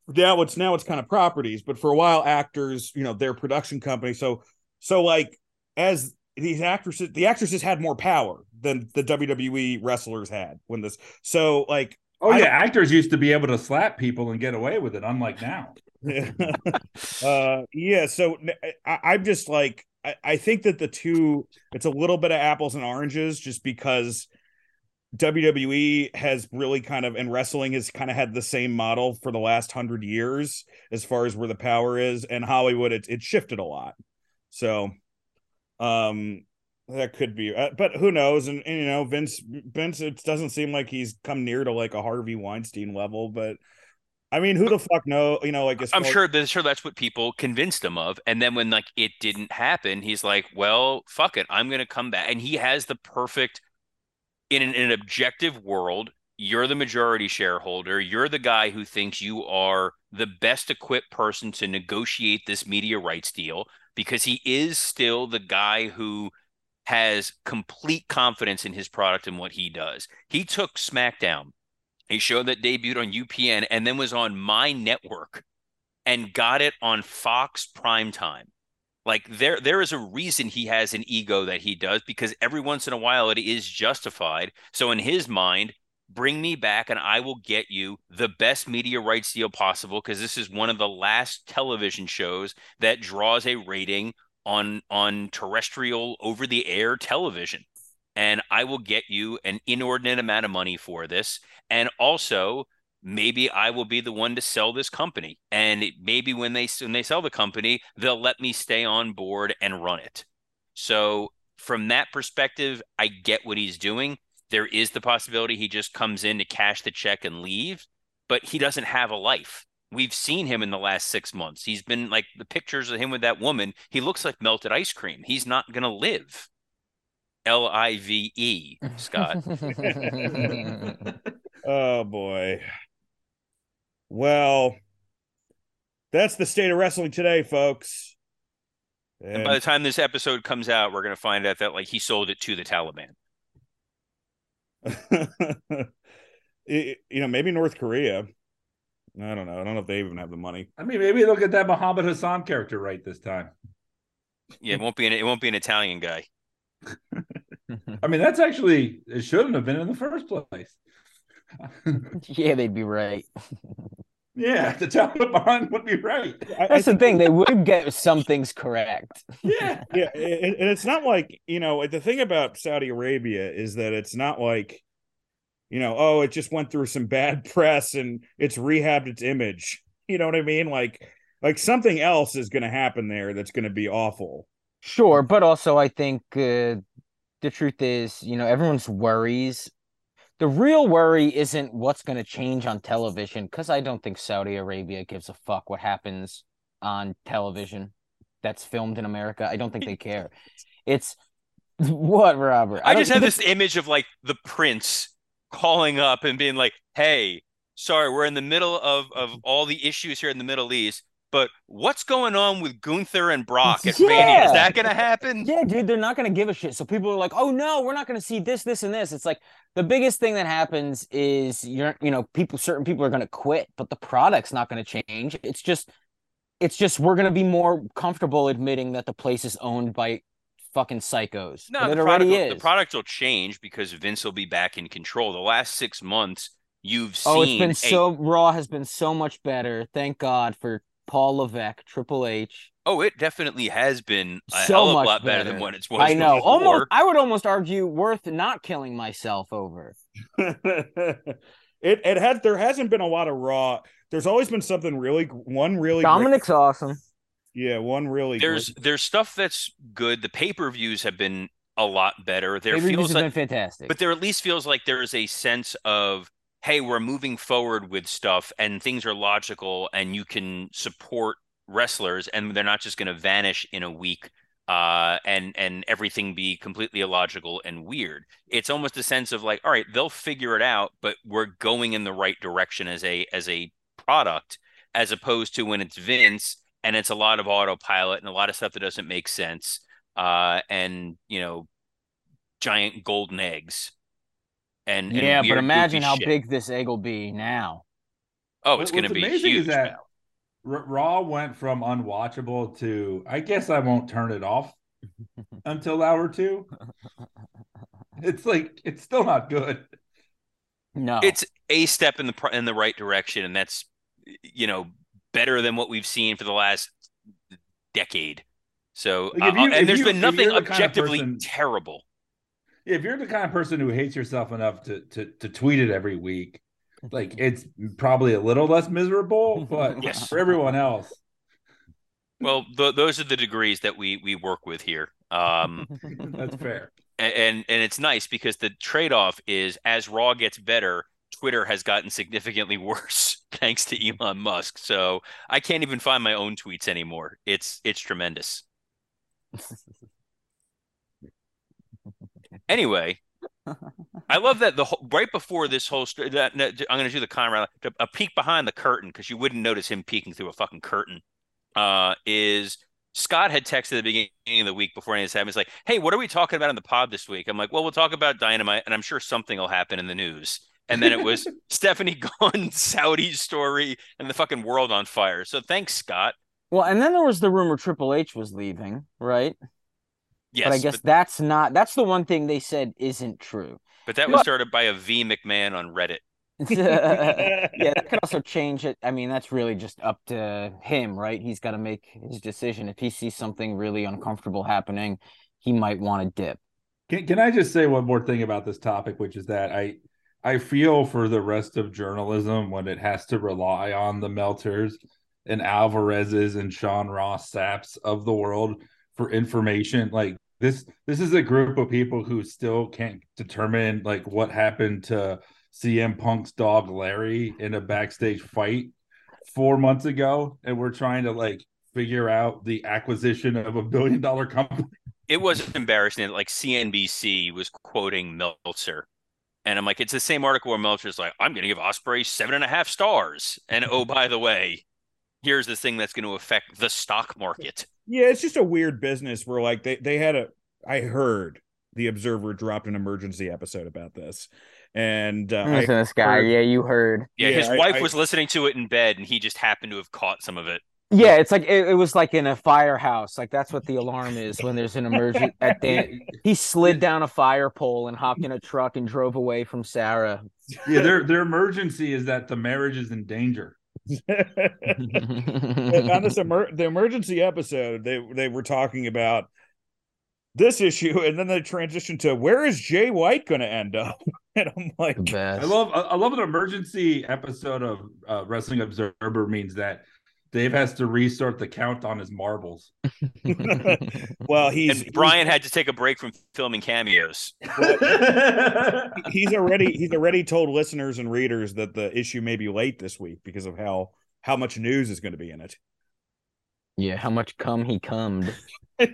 Now it's now it's kind of properties, but for a while actors, you know, their production company. So so like as these actresses, the actresses had more power than the WWE wrestlers had when this. So like Oh I yeah, actors used to be able to slap people and get away with it, unlike now. uh yeah so I, i'm just like I, I think that the two it's a little bit of apples and oranges just because WWE has really kind of and wrestling has kind of had the same model for the last hundred years as far as where the power is, and Hollywood it it shifted a lot. So, um, that could be, uh, but who knows? And, and, you know, Vince Vince it doesn't seem like he's come near to like a Harvey Weinstein level, but I mean, who the fuck know? You know, like I'm sure that sure that's what people convinced him of. And then when like it didn't happen, he's like, "Well, fuck it, I'm gonna come back." And he has the perfect in an, in an objective world. You're the majority shareholder. You're the guy who thinks you are the best equipped person to negotiate this media rights deal because he is still the guy who has complete confidence in his product and what he does. He took SmackDown a show that debuted on UPN and then was on my network and got it on Fox primetime. Like there there is a reason he has an ego that he does because every once in a while it is justified. So in his mind, bring me back and I will get you the best media rights deal possible because this is one of the last television shows that draws a rating on on terrestrial over the air television and I will get you an inordinate amount of money for this. And also, maybe I will be the one to sell this company. And maybe when they when they sell the company, they'll let me stay on board and run it. So from that perspective, I get what he's doing. There is the possibility he just comes in to cash the check and leave, but he doesn't have a life. We've seen him in the last six months. He's been like the pictures of him with that woman. He looks like melted ice cream. He's not going to live. L I V E, Scott. oh boy. Well, that's the state of wrestling today, folks. And, and by the time this episode comes out, we're going to find out that like he sold it to the Taliban. you know, maybe North Korea. I don't know. I don't know if they even have the money. I mean, maybe look at that Muhammad Hassan character right this time. Yeah, it won't be an it won't be an Italian guy. I mean, that's actually it shouldn't have been in the first place. yeah, they'd be right. Yeah, the Taliban would be right. That's the thing; they would get some things correct. Yeah, yeah, and, and it's not like you know the thing about Saudi Arabia is that it's not like you know, oh, it just went through some bad press and it's rehabbed its image. You know what I mean? Like, like something else is going to happen there that's going to be awful. Sure, but also I think uh, the truth is, you know, everyone's worries. The real worry isn't what's going to change on television because I don't think Saudi Arabia gives a fuck what happens on television that's filmed in America. I don't think they care. It's what, Robert? I, I just have this image of like the prince calling up and being like, "Hey, sorry, we're in the middle of of all the issues here in the Middle East. But what's going on with Gunther and Brock at yeah. Is that going to happen? Yeah, dude, they're not going to give a shit. So people are like, "Oh no, we're not going to see this, this, and this." It's like the biggest thing that happens is you're, you know, people, certain people are going to quit, but the product's not going to change. It's just, it's just we're going to be more comfortable admitting that the place is owned by fucking psychos. No, it already is. The product will change because Vince will be back in control. The last six months, you've seen. Oh, it's been a... so Raw has been so much better. Thank God for Paul Levesque, Triple H. Oh, it definitely has been a so hell of a lot better. better than what it's was. I know. Before. Almost, I would almost argue worth not killing myself over. it it had there hasn't been a lot of raw. There's always been something really one really Dominic's great, awesome. Yeah, one really. There's great. there's stuff that's good. The pay per views have been a lot better. There Pay-per-views feels like been fantastic, but there at least feels like there is a sense of hey, we're moving forward with stuff and things are logical and you can support wrestlers and they're not just going to vanish in a week uh, and and everything be completely illogical and weird. It's almost a sense of like, all right, they'll figure it out, but we're going in the right direction as a as a product, as opposed to when it's Vince and it's a lot of autopilot and a lot of stuff that doesn't make sense, uh, and you know, giant golden eggs. And, and yeah, weird, but imagine how shit. big this egg will be now. Oh, it's going to be amazing huge. Is that R- Raw went from unwatchable to I guess I won't turn it off until hour two. It's like it's still not good. No, it's a step in the in the right direction, and that's you know better than what we've seen for the last decade. So, Like, if uh, and if there's you- been nothing you're kind of objectively person- terrible. If you're the kind of person who hates yourself enough to to to tweet it every week, like it's probably a little less miserable, but Yes. for everyone else, Well, th- those are the degrees that we we work with here. Um, that's fair. a- and and it's nice because the trade-off is as Raw gets better, Twitter has gotten significantly worse thanks to Elon Musk. So I can't even find my own tweets anymore. It's it's tremendous. Anyway, I love that the whole, right before this whole story. That, that- I'm going to do the Conrad a peek behind the curtain because you wouldn't notice him peeking through a fucking curtain. Uh, is Scott had texted at the beginning of the week before any of this happened. He's like, "Hey, what are we talking about in the pod this week?" I'm like, "Well, we'll talk about Dynamite, and I'm sure something will happen in the news." And then it was Stephanie Gunn, Saudi story, and the fucking world on fire. So thanks, Scott. Well, and then there was the rumor Triple H was leaving, right? Yes, but I guess that's not that's the one thing they said isn't true. but that was started by a V McMahon on Reddit. yeah, that could also change it. I mean, that's really just up to him, right? He's got to make his decision. If he sees something really uncomfortable happening, he might want to dip. Can, can I just say one more thing about this topic, which is that I I feel for the rest of journalism when it has to rely on the Melters and Alvarez's and Sean Ross Sapps of the world for information. Like this, this is a group of people who still can't determine like what happened to CM Punk's dog Larry in a backstage fight four months ago, and we're trying to like figure out the acquisition of a billion dollar company. It was embarrassing like CNBC was quoting Meltzer. And I'm like, it's the same article where Meltzer's like, I'm going to give Osprey seven and a half stars. And oh, by the way, here's the thing that's going to affect the stock market. Yeah, it's just a weird business where like they they had a I heard the Observer dropped an emergency episode about this, and uh, I Listen to this guy. heard- Yeah, you heard. Yeah, Yeah, his I- wife I- was listening to it in bed and he just happened to have caught some of it. Yeah, it's like it, it was like in a firehouse. Like that's what the alarm is when there's an emergency. At the he slid down a fire pole and hopped in a truck and drove away from Sarah. Yeah, their their emergency is that the marriage is in danger. On this emer- the emergency episode, they they were talking about this issue, and then they transitioned to where is Jay White going to end up? And I'm like, The. I love I I love an emergency episode of uh, Wrestling Observer means that Dave has to restart the count on his marbles. well, he's and Bryan had to take a break from filming cameos. he's already he's already told listeners and readers that the issue may be late this week because of how how much news is going to be in it. yeah, how much cum he cummed.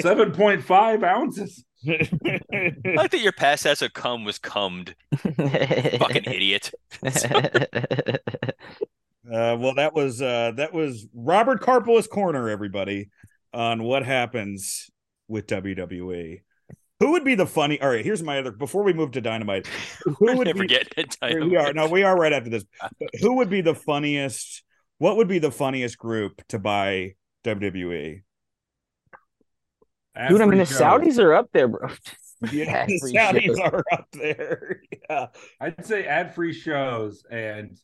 Seven point five ounces. I like that your past as a cum was cummed. Fucking idiot. Uh, well, that was uh, that was Robert Carpola's corner, everybody, on what happens with WWE. Who would be the funny? All right, here's my other. Before we move to Dynamite, who would never be? getting it. Here we are. No, we are right after this. But who would be the funniest? What would be the funniest group to buy WWE? Dude, I mean the Ad-free. Saudis are up there, bro. Yeah, the Saudis shows. are up there. Yeah, I'd say ad free shows and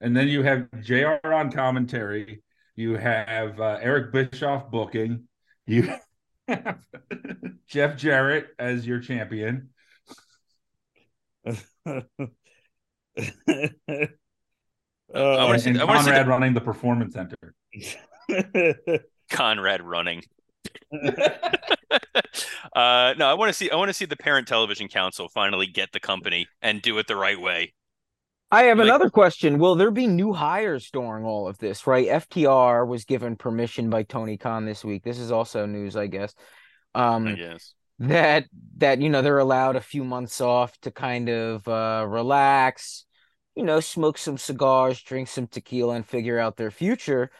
and then you have JR on commentary. You have uh, Eric Bischoff booking. You have Jeff Jarrett as your champion. Uh, wanna see- I wanna see Conrad the- running the performance center. Conrad running. uh no, I want to see I want to see the parent television council finally get the company and do it the right way. I have Like- another question. Will there be new hires during all of this? Right, FTR was given permission by Tony Khan this week. This is also news, I guess. Um, I guess. that that you know they're allowed a few months off to kind of uh relax you know smoke some cigars drink some tequila and figure out their future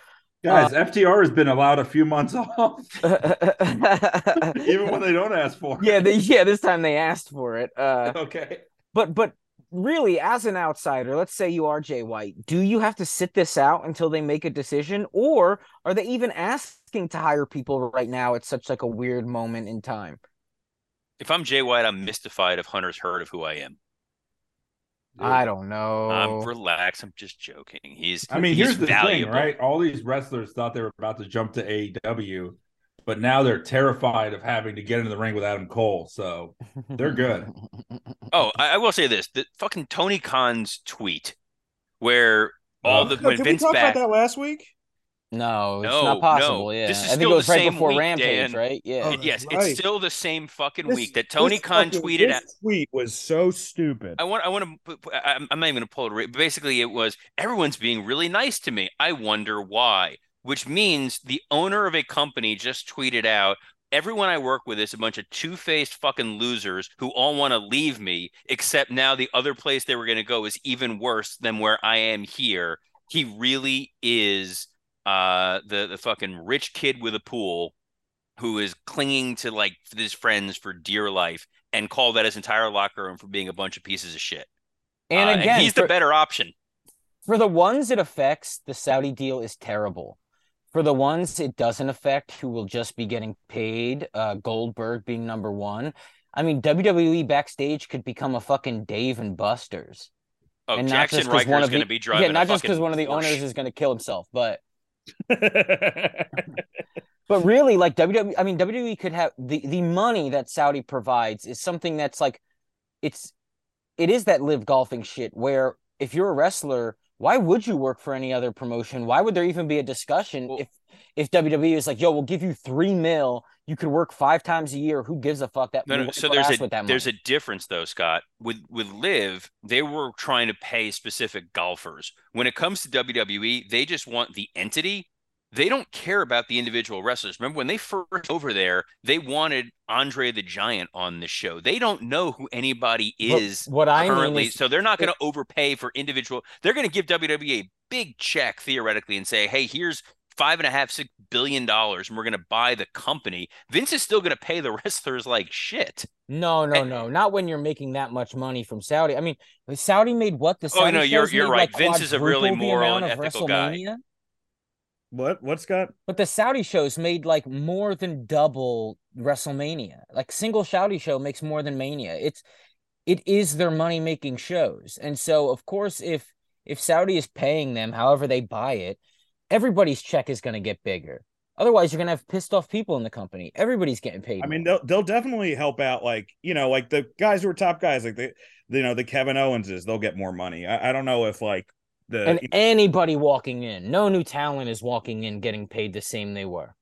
Guys, FTR has been allowed a few months off, even when they don't ask for it. they, yeah this time they asked for it uh Okay. but but really as an outsider let's say you are jay white do you have to sit this out until they make a decision or are they even asking to hire people right now at such like a weird moment in time If I'm Jay White, I'm mystified if Hunter's heard of who I am. i don't know I'm relaxed. I'm just joking. He's I mean, he's here's the valuable. thing, right? All these wrestlers thought they were about to jump to AEW, but now they're terrified of having to get into the ring with Adam Cole. So they're good. Oh, I, I will say this: the fucking Tony Khan's tweet, where all the No, when did we Vince talk back. about that last week? No, it's No, not possible. no. Yeah, This is I think still it was the right same before week, Rampage, Dan. right? Yeah. Oh, It- yes, right. it's still the same fucking This- week that Tony this Khan fucking- tweeted this at. tweet was so stupid. I want. I want to. I'm I'm not even going to pull it. right- Basically, it was everyone's being really nice to me. I wonder why. Which means the owner of a company just tweeted out. Everyone I work with is a bunch of two-faced fucking losers who all want to leave me. Except now the other place they were going to go is even worse than where I am here. He really is uh the the fucking rich kid with a pool who is clinging to like his friends for dear life and call that his entire locker room for being a bunch of pieces of shit. And Uh, again, he's for, the better option. for the ones it affects, the Saudi deal is terrible. For the ones it doesn't affect, who will just be getting paid, uh, Goldberg being number one. I mean, WWE backstage could become a fucking Dave and Buster's. Oh, and not Jackson just 'cause Riker one is of going the- to be driving. Yeah, not just because one of the Porsche. owners is going to kill himself, but but really, like WWE, I mean, WWE could have the the money that Saudi provides is something that's like, it's, it is that LIV golfing shit where if you're a wrestler, why would you work for any other promotion? Why would there even be a discussion Well- if if WWE is like, yo, we'll give you three mil, you could work five times a year. Who gives a fuck that? No, no. So there's a there's a difference though, Scott. With with LIV, they were trying to pay specific golfers. When it comes to WWE, they just want the entity. They don't care about the individual wrestlers. Remember when they first over there, they wanted Andre the Giant on the show. They don't know who anybody is what I mean currently, is- so they're not going to overpay for individual. They're going to give WWE a big check theoretically and say, "Hey, here's five and a half, six billion dollars, and we're going to buy the company." Vince is still going to pay the wrestlers like shit. No, no, no, not when you're making that much money from Saudi. I mean, Saudi made what the Oh, Saudi no, you're- you're right. like, Vince is a really moral and ethical guy. What? What, Scott? But the Saudi shows made like more than double WrestleMania. Like single Saudi show makes more than Mania. It's it is their money making shows. And so of course if if Saudi is paying them however they buy it, everybody's check is going to get bigger. Otherwise you're going to have pissed off people in the company. Everybody's getting paid. I mean, they'll they'll definitely help out. Like you know, like the guys who are top guys, like the you know the Kevin Owenses, they'll get more money. I, I don't know if like the and anybody walking in, no new talent is walking in getting paid the same they were.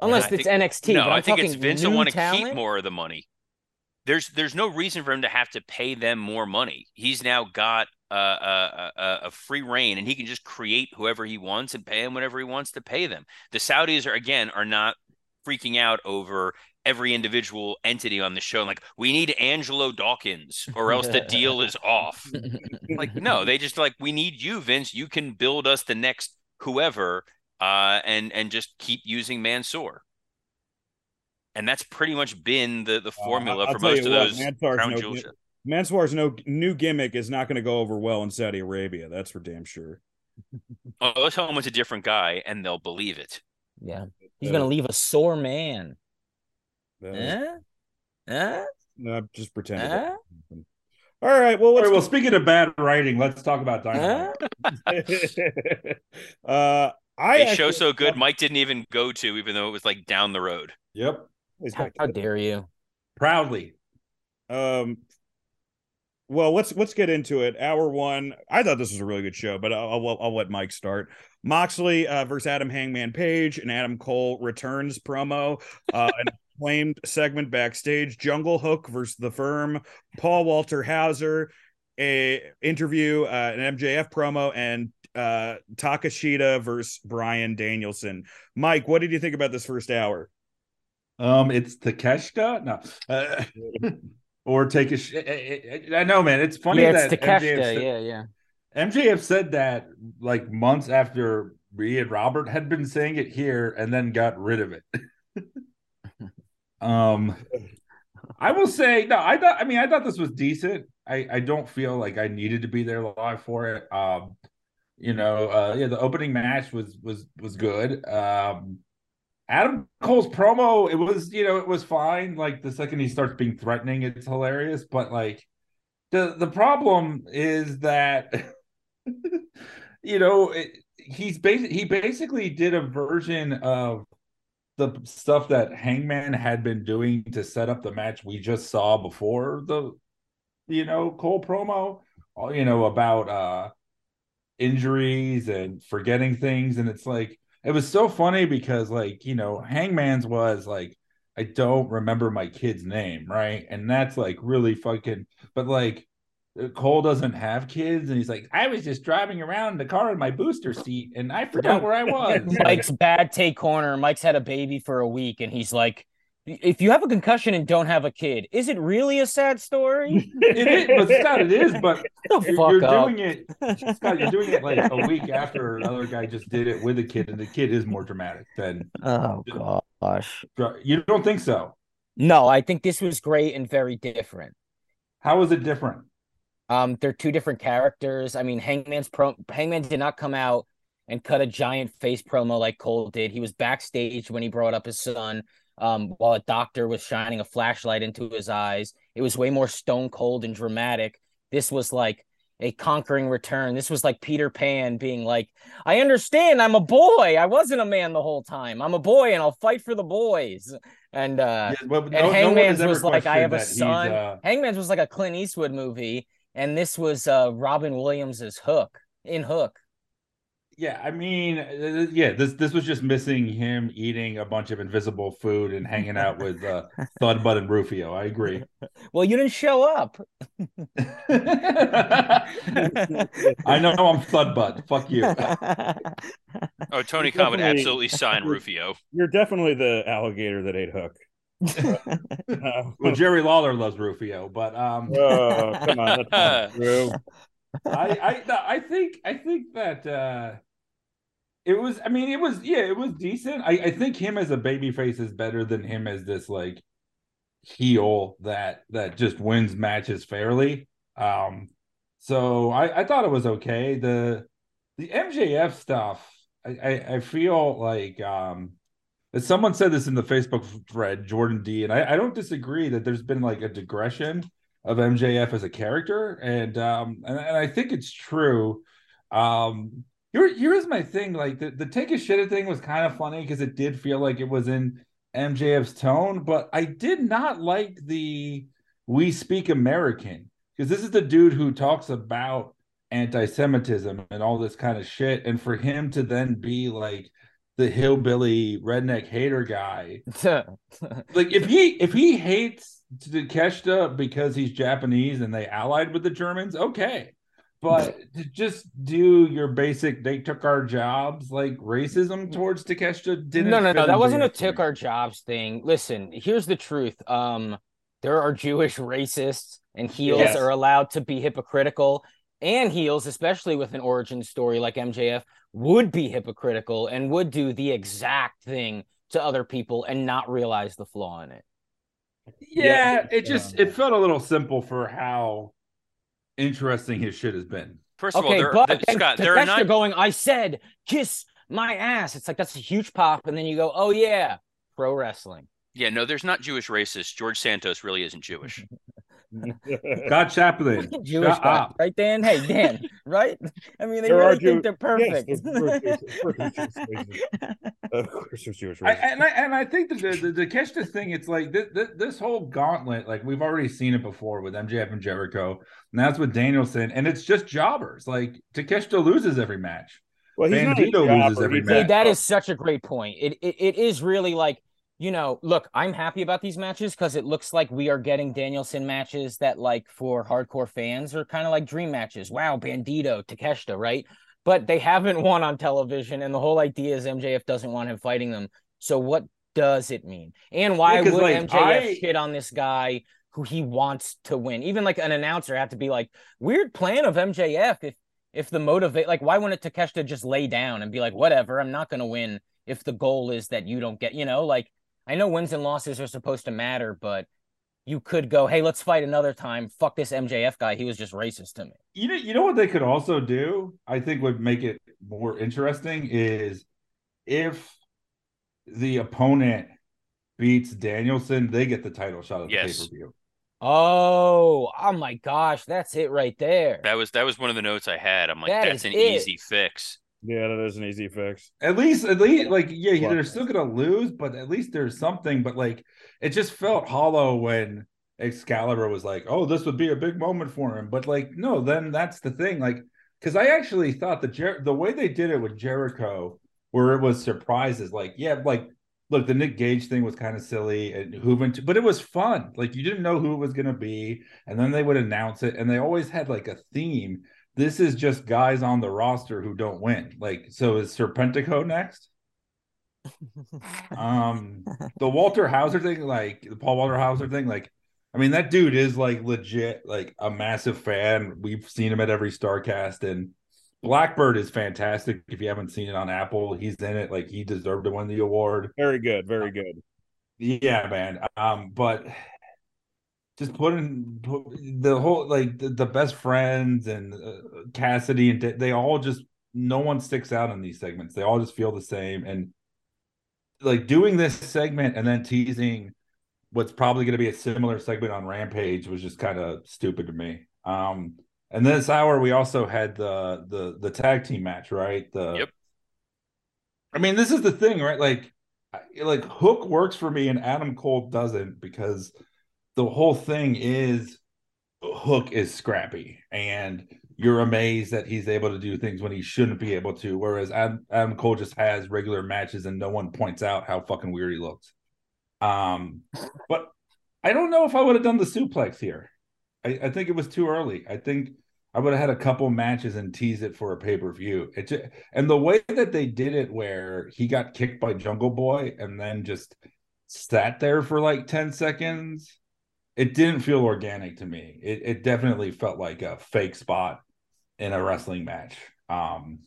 Unless it's think- NXT. no, but I'm think talking it's Vince will new want to talent. keep more of the money. There's there's no reason for him to have to pay them more money. He's now got a a, a, a free reign, and he can just create whoever he wants and pay him whatever he wants to pay them. The Saudis are again are not freaking out over every individual entity on the show. Like we need Angelo Dawkins, or else the deal is off. Like no, they just like we need you, Vince. You can build us the next whoever, uh, and and just keep using Mansoor. And that's pretty much been the the formula I'll for most of what, those Mansoor's crown no jewel gi- Mansoor's no new gimmick is not going to go over well in Saudi Arabia. That's for damn sure. Oh, let's tell him it's a different guy, and they'll believe it. Yeah. He's Uh, gonna leave a sore man. Uh? Eh? no, just pretend. it Huh? doesn't. All right. Well, All let's right, well, speaking of bad writing, let's talk about Dynamite. uh, I A show so good, Mike didn't even go to, even though it was like down the road. Yep, How, how dare you? proudly. Um, well, let's let's get into it. Hour one. I thought this was a really good show, but I'll I'll, I'll let Mike start. Moxley uh, versus Adam Hangman Page and Adam Cole returns promo. Uh, an acclaimed segment backstage. Jungle Hook versus the Firm. Paul Walter Hauser. A interview, uh, an MJF promo, and uh, Takeshita versus Bryan Danielson. Mike, what did you think about this first hour? Um, it's Takeshita, no, uh, or take a. Sh- I, I- I know, man. It's funny yeah, that it's MJF said, Yeah, yeah. MJF said that like months after me and Robert had been saying it here, and then got rid of it. um, I will say no. I thought. I mean, I thought this was decent. I I don't feel like I needed to be there live for it. Um, you know, uh, yeah, the opening match was was was good. Um, Adam Cole's promo, it was you know it was fine. Like the second he starts being threatening, it's hilarious. But like the the problem is that you know it, he's basic he basically did a version of the stuff that Hangman had been doing to set up the match we just saw before the you know Cole promo, you know about uh injuries and forgetting things and it's like it was so funny because like you know Hangman's was like I don't remember my kid's name, right? And that's like really fucking but like Cole doesn't have kids, and he's like, I was just driving around in the car in my booster seat, and I forgot where I was. Mike's bad take corner. Mike's had a baby for a week, and he's like, if you have a concussion and don't have a kid, is it really a sad story? it is, but Scott, it is. But The you're, you're doing it, Scott. You're doing it like a week after another guy just did it with a kid, and the kid is more dramatic than oh gosh. you don't think so. No, I think this was great and very different. How is it different? Um, they're two different characters. I mean, Hangman's pro Hangman did not come out and cut a giant face promo like Cole did. He was backstage when he brought up his son, um, while a doctor was shining a flashlight into his eyes. It was way more stone cold and dramatic. This was like a conquering return. This was like Peter Pan being like, I understand I'm a boy. I wasn't a man the whole time. I'm a boy and I'll fight for the boys. And uh Yeah, well, and no- no has Hangman's ever was like, I have a questioned that he's, son. uh, Hangman's was like a Clint Eastwood movie, and this was uh Robin Williams's Hook in Hook. Yeah, I mean, uh, yeah, this this was just missing him eating a bunch of invisible food and hanging out with uh, Thud Butt and Rufio. I agree. Well, you didn't show up. I know I'm Thud Butt. Fuck you. Oh, Tony It's Khan would absolutely sign Rufio. You're definitely the alligator that ate Hook. Uh, Well, Jerry Lawler loves Rufio, but um, oh, come on, that's true. I I no, I think I think that uh it was I mean it was yeah it was decent. I I think him as a babyface is better than him as this like heel that that just wins matches fairly. Um so I I thought it was okay. The the MJF stuff I I, I feel like um someone said this in the Facebook thread, Jordan D, and I, I don't disagree that there's been like a digression of MJF as a character, and um, and, and I think it's true. Um, here, here is my thing: like the, the take a shit thing was kind of funny because it did feel like it was in MJF's tone, but I did not like the "We Speak American" because this is the dude who talks about anti-Semitism and all this kind of shit, and for him to then be like the hillbilly redneck hater guy like if he if he hates Takeshita because he's Japanese and they allied with the Germans, okay. But to just do your basic they took our jobs like racism towards Takeshita didn't no, no, no. That wasn't a took our jobs thing. Listen, here's the truth. Um, there are Jewish racists, and heels Yes. are allowed to be hypocritical. And heels, especially with an origin story like MJF, would be hypocritical and would do the exact thing to other people and not realize the flaw in it. Yeah, it just it felt a little simple for how interesting his shit has been. First of Okay, all, there, but there- then Scott, there are not going, I said, kiss my ass. It's like that's a huge pop, and then you go, oh yeah, pro wrestling. yeah, no, there's not Jewish racist. George Santos really isn't Jewish. God Chaplin, Jewish shut guy, up. right, Dan? Hey, Dan, right? I mean, they There really think Jew- they're perfect. of course there's- of course there's Jewish races. Of course there's Jewish I, and I and I think that the the, the Takeshita thing, it's like this, this this whole gauntlet, like we've already seen it before with MJF and Jericho, and that's with Danielson, and it's just jobbers. Like Takeshita loses every match. Well, he's not a loses every match. Dude, that is such a great point. It, it it is really like you know, look, I'm happy about these matches because it looks like we are getting Danielson matches that, like, for hardcore fans are kind of like dream matches. Wow, Bandito, Takeshita, right? But they haven't won on television, and the whole idea is MJF doesn't want him fighting them. So what does it mean? And why Yeah, would like, MJF I- shit on this guy who he wants to win? Even like an announcer have to be like, weird plan of MJF if if the motivate like why wouldn't Takeshita just lay down and be like, whatever, I'm not gonna win if the goal is that you don't get, you know, like I know wins and losses are supposed to matter, but you could go, hey, let's fight another time. Fuck this MJF guy. He was just racist to me. You know, you know what they could also do. I think would make it more interesting is if the opponent beats Danielson, they get the title shot at Yes. the pay per view. Oh, oh my gosh, that's it right there. That was that was one of the notes I had. I'm like, That that's an it. easy fix. Yeah, that is an easy fix. At least, at least, like, yeah, they're still gonna lose, but at least there's something. But like, it just felt hollow when Excalibur was like, "Oh, this would be a big moment for him," but like, no, then that's the thing. Like, because I actually thought the Jer- the way they did it with Jericho, where it was surprises, like, yeah, like, look, the Nick Gage thing was kind of silly and Hooven, but it was fun. Like, you didn't know who it was gonna be, and then they would announce it, and they always had like a theme. This is just guys on the roster who don't win. Like, so is Serpentico next? um, the Walter Hauser thing, like the Paul Walter Hauser thing, like I mean, that dude is like legit, like a massive fan. We've seen him at every Starcast, and Black Bird is fantastic. If you haven't seen it on Apple, he's in it. Like he deserved to win the award. Very good, very good. Yeah, man. Um, but just putting put, the whole like the, the best friends and uh, Cassidy and they all just no one sticks out in these segments. They all just feel the same, and like doing this segment and then teasing what's probably going to be a similar segment on Rampage was just kind of stupid to me. Um, and this hour we also had the the the tag team match, right? The Yep. I mean, this is the thing, right? Like, like Hook works for me and Adam Cole doesn't because the whole thing is Hook is scrappy and you're amazed that he's able to do things when he shouldn't be able to. Whereas Adam, Adam Cole just has regular matches and no one points out how fucking weird he looks. Um, but I don't know if I would have done the suplex here. I, I think it was too early. I think I would have had a couple matches and teased it for a pay per view. It and the way that they did it, where he got kicked by Jungle Boy and then just sat there for like ten seconds, it didn't feel organic to me. It, it definitely felt like a fake spot in a wrestling match. Um,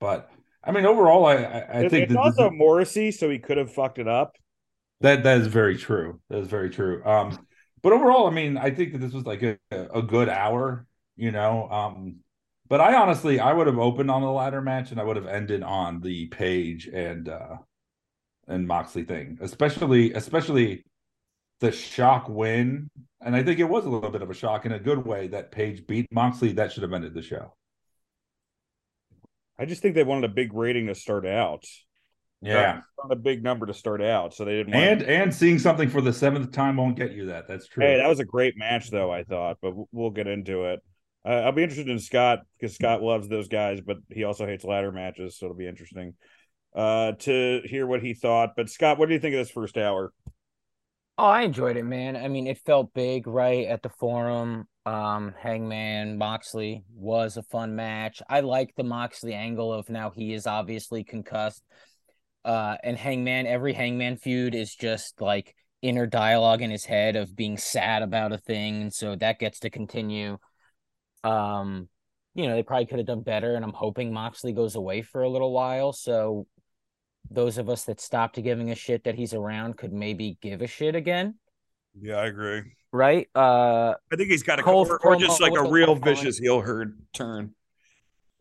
but I mean, overall, I I, I think it's this also is- Morrissey, so he could have fucked it up. that that is very true. That is very true. Um, but overall, I mean, I think that this was like a, a good hour, you know. Um, but I honestly, I would have opened on the ladder match and I would have ended on the Page and uh and Moxley thing, especially especially the shock win. And I think it was a little bit of a shock in a good way that Page beat Moxley. That should have ended the show. I just think they wanted a big rating to start out. Yeah. Not a big number to start out, so they didn't. Want And and seeing something for the seventh time won't get you that. That's true. Hey, that was a great match, though. I thought, but we'll get into it. Uh, I'll be interested in Scott because Scott loves those guys, but he also hates ladder matches, so it'll be interesting uh, to hear what he thought. But Scott, what do you think of this first hour? Oh, I enjoyed it, man. I mean, it felt big, right? At the forum. Um, Hangman Moxley was a fun match. I like the Moxley angle of now he is obviously concussed. Uh, and Hangman, every Hangman feud is just like inner dialogue in his head of being sad about a thing, and so that gets to continue. Um, you know, they probably could have done better, and I'm hoping Moxley goes away for a little while, so those of us that stopped giving a shit that he's around could maybe give a shit again, Yeah, I agree. right? Uh, I think he's got a Cole's or, or just like a real vicious heel herd turn.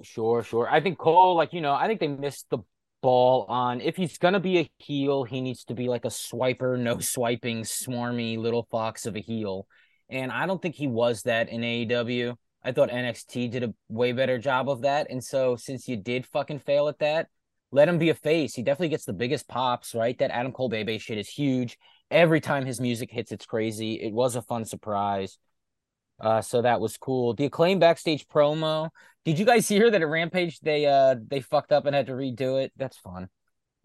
Sure, sure. I think Cole, like, you know, I think they missed the ball on if he's gonna be a heel, he needs to be like a swiper, no swiping, swarmy little fox of a heel. And I don't think he was that in AEW. I thought NXT did a way better job of that. And so since you did fucking fail at that, let him be a face. He definitely gets the biggest pops, right? That Adam Cole Bebe shit is huge. Every time his music hits, it's crazy. It was a fun surprise. Uh, so that was cool. The acclaim backstage promo. Did you guys hear that at Rampage they uh they fucked up and had to redo it? That's fun,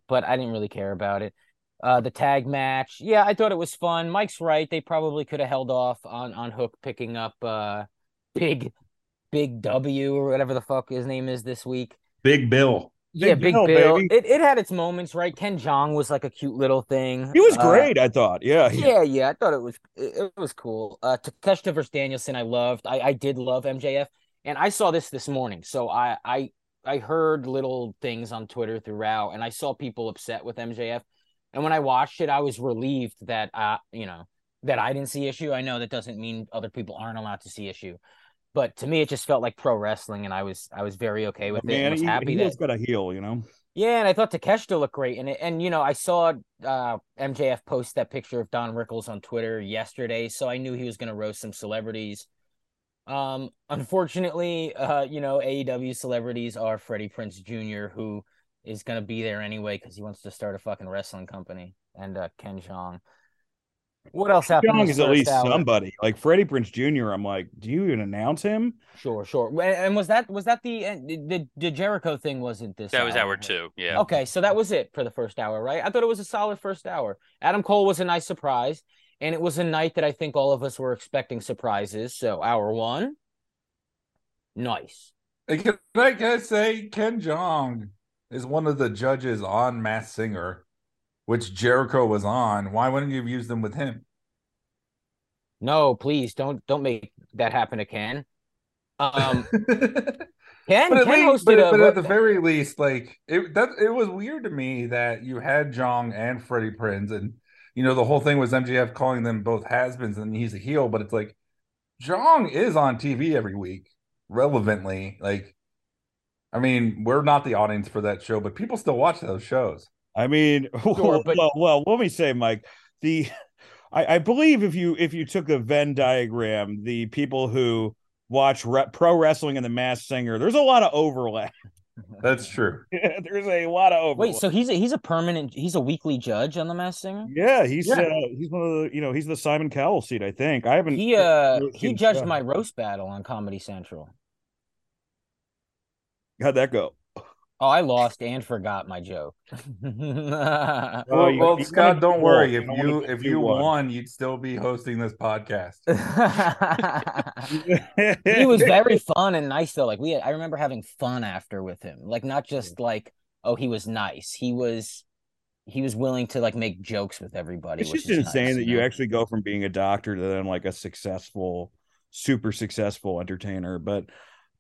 but I didn't really care about it. Uh, the tag match, yeah, I thought it was fun. Mike's right; they probably could have held off on on Hook picking up uh big Big W or whatever the fuck his name is this week. Big Bill. Yeah, Big Big Bill, Bill. It it had its moments, right? Ken Jeong was like a cute little thing. He was Uh, great, I thought. Yeah, yeah, yeah, I thought it was it, it was cool. Uh, Takeshita versus Danielson, I loved. I I did love MJF, and I saw this this morning. So I I I heard little things on Twitter throughout, and I saw people upset with MJF. And when I watched it, I was relieved that uh you know that I didn't see issue. I know that doesn't mean other people aren't allowed to see issue, but to me, it just felt like pro wrestling, and I was I was very okay with it. and man, was he, happy he that has got a heel, you know. yeah, and I thought Takeshita looked great in it. And you know, I saw uh MJF post that picture of Don Rickles on Twitter yesterday, so I knew he was gonna roast some celebrities. Um, unfortunately, uh, you know, AEW celebrities are Freddie Prinze Jr., who is gonna be there anyway because he wants to start a fucking wrestling company, and uh, Ken Jeong. What else happened? Jeong is at least hour? somebody. Like Freddie Prinze Jr. I'm like, do you even announce him? Sure, sure. And- And was that was that the uh, the the Jericho thing? Wasn't this? That was hour? hour two. Yeah. Okay, so that was it for the first hour, right? I thought it was a solid first hour. Adam Cole was a nice surprise, and it was a night that I think all of us were expecting surprises. So hour one, nice. Can I, can I say Ken Jeong is one of the judges on Masked Singer, which Jericho was on. Why wouldn't you have used them with him? No, please don't don't make that happen to Ken. Um, but Ken, at, Ken least, but, a. but at the very least, like it that it was weird to me that you had Jeong and Freddie Prinze, and you know the whole thing was MJF calling them both has-beens, and he's a heel, but it's like Jeong is on TV every week, relevantly. Like, I mean, we're not the audience for that show, but people still watch those shows. I mean, Sure, but- well, well, let me say, Mike, the I, I believe if you if you took a Venn diagram, the people who watch re- pro wrestling and the Masked Singer, there's a lot of overlap. That's true. there's a lot of overlap. Wait, so he's a he's a permanent he's a weekly judge on the Masked Singer. yeah, he's Yeah. Uh, he's one of the you know he's the Simon Cowell seat, I think. I haven't. He uh he judged stuff. my roast battle on Comedy Central. How'd that go? Oh, I lost and forgot my joke. Oh, Well, you- well, you Scott, don't worry. If You you wanted to if you one. won, you'd still be hosting this podcast. he was very fun and nice though. Like we, had, I remember having fun after with him. Like not just like, oh, he was nice. He was, he was willing to like make jokes with everybody. It's which just is insane nice, that you know? actually go from being a doctor to then like a successful, super successful entertainer. But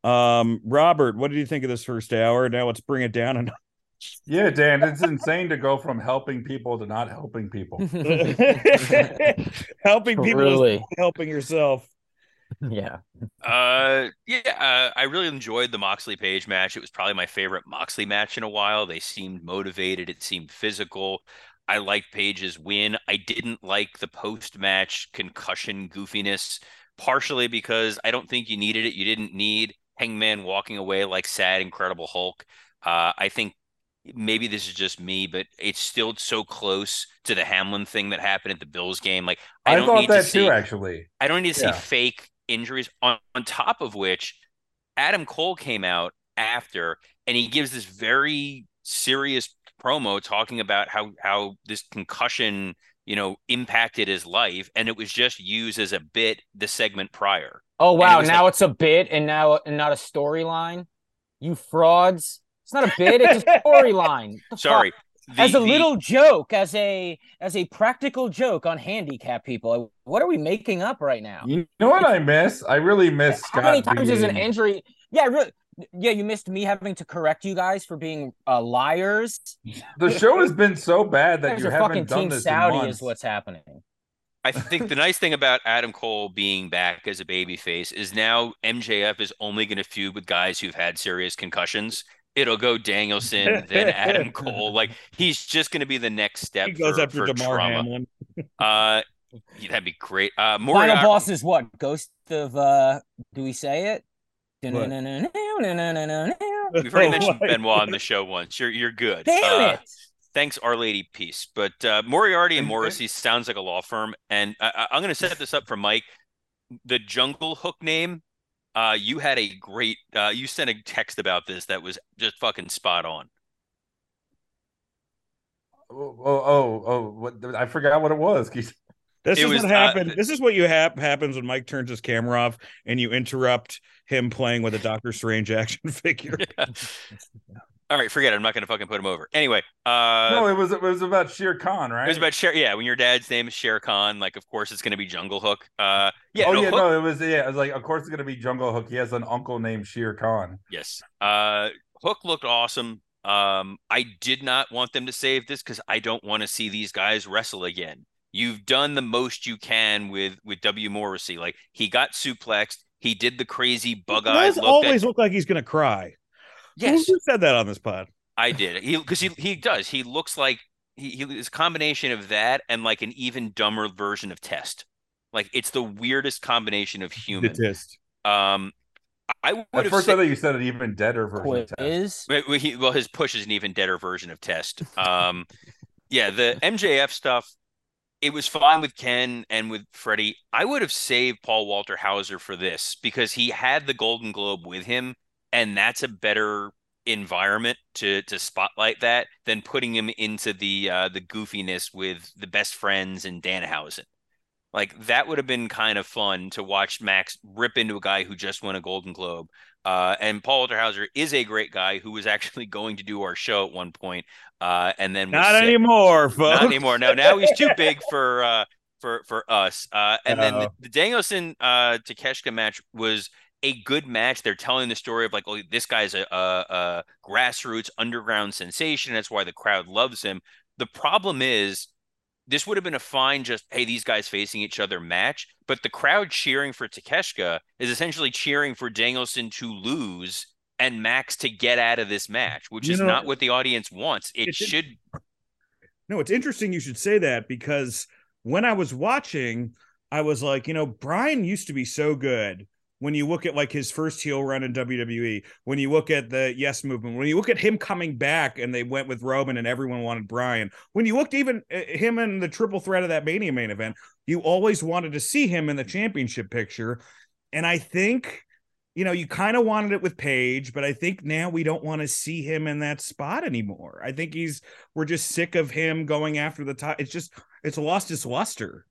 um, Robert, what did you think of this first hour? Now let's bring it down and Yeah, Dan, it's insane to go from helping people to not helping people. helping people, is Truly. helping yourself. yeah. Uh, yeah, uh, I really enjoyed the Moxley Page match. It was probably my favorite Moxley match in a while. They seemed motivated. It seemed physical. I liked Page's win. I didn't like the post match concussion goofiness, partially because I don't think you needed it. You didn't need Hangman walking away like sad, Incredible Hulk. Uh, I think maybe this is just me, but it's still so close to the Hamlin thing that happened at the Bills game. Like I, I, don't thought need that to see. too, actually. I don't need to Yeah. see fake injuries. On, on top of which, Adam Cole came out after and he gives this very serious promo talking about how how this concussion, you know, impacted his life, and it was just used as a bit the segment prior. Oh wow! was Now it's a bit and now and not a storyline. You frauds! It's not a bit; it's a storyline. Sorry. the- as a the- little joke, as a as a practical joke on handicap people. What are we making up right now? You know what I miss? I really miss How Scott. many times is an injury? Yeah, really. Yeah, you missed me having to correct you guys for being uh, liars. The show has been so bad that There's you haven't done Team this Saudi in is what's happening. I think the nice thing about Adam Cole being back as a babyface is now MJF is only going to feud with guys who've had serious concussions. It'll go Danielson, then Adam Cole. Like he's just going to be the next step. He goes for, after for Damar trauma. Hamlin. Uh, that'd be great. Uh, Final Moriarty, boss is what? Ghost of uh do we say it? We've already mentioned Benoit on the show once. You're you're good. Uh, it. Thanks, Our Lady Peace. But uh, Moriarty and Morrissey sounds like a law firm, and I, I, I'm going to set this up for Mike. The Jungle Hook name. Uh, you had a great. Uh, you sent a text about this that was just fucking spot on. Oh, oh, oh, oh, what, I forgot what it was. This It is was, what uh, happened. this is what you hap- happens when Mike turns his camera off and you interrupt him playing with a Doctor Strange action figure. All right, forget it. I'm not going to fucking put him over. Anyway, uh, no, it was it was about Shere Khan, right? it was about Sher. Yeah, when your dad's name is Shere Khan, like of course it's going to be Jungle Hook. Uh, yeah, oh no, yeah, Hook- no, it was yeah. It was like, of course, it's gonna be Jungle Hook. He has an uncle named Shere Khan. Yes. Uh Hook looked awesome. Um I did not want them to save this cuz I don't want to see these guys wrestle again. You've done the most you can with with W Morrissey. Like he got suplexed, he did the crazy bug-eyed does look always that, look like he's going to cry. Yes, Who said that on this pod? I did. He cuz he he does. He looks like he he is a combination of that and like an even dumber version of Test. Like it's the weirdest combination of human. test. Um, I would At have first, said, I thought you said an even deader version of Test. Quiz. Well, well, he, well, his push is an even deader version of test. Um, yeah, the MJF stuff, it was fine with Ken and with Freddie. I would have saved Paul Walter Hauser for this because he had the Golden Globe with him, and that's a better environment to to spotlight that than putting him into the uh, the goofiness with the best friends and Danhausen. Like that would have been kind of fun to watch Max rip into a guy who just won a Golden Globe. Uh, and Paul Walter Hauser is a great guy who was actually going to do our show at one point, uh, and then Not sick. anymore, folks. Not anymore. No, now he's too big for uh, for for us. Uh, and then the, the Danielson uh, Takeshita match was a good match. They're telling the story of like, oh, this guy's a, a, a grassroots underground sensation. That's why the crowd loves him. The problem is this would have been a fine just hey these guys facing each other match but the crowd cheering for Takeshita is essentially cheering for Danielson to lose and Max to get out of this match which You is know, not what the audience wants it it should No, it's interesting you should say that because when I was watching, I was like, you know, Bryan used to be so good. When you look at like his first heel run in WWE, when you look at the Yes movement, when you look at him coming back and they went with Roman and everyone wanted Bryan, when you looked even uh, him in the triple threat of that Mania main event, you always wanted to see him in the championship picture. And I think, you know, you kind of wanted it with Paige, but I think now we don't want to see him in that spot anymore. I think he's we're just sick of him going after the top. It's just it's lost its luster.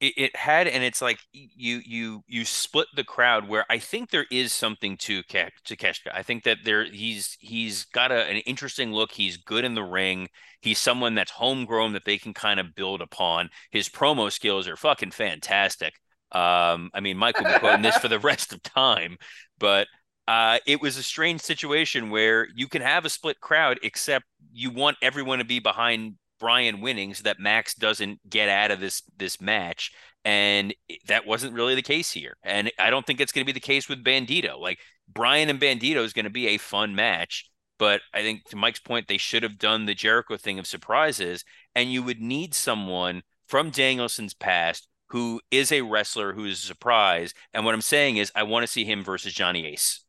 It, it had and it's like you you you split the crowd where I think there is something to Ke- to Keshka. I think that there he's he's got a, an interesting look. He's good in the ring. He's someone that's homegrown that they can kind of build upon. His promo skills are fucking fantastic. Um, I mean, Mike will be quoting this for the rest of time, but uh, it was a strange situation where you can have a split crowd, except you want everyone to be behind Bryan winning so that Max doesn't get out of this this match. And that wasn't really the case here. And I don't think it's going to be the case with Bandito. Like Bryan and Bandito is going to be a fun match. But I think to Mike's point, they should have done the Jericho thing of surprises. And you would need someone from Danielson's past who is a wrestler who is a surprise. And what I'm saying is, I want to see him versus Johnny Ace.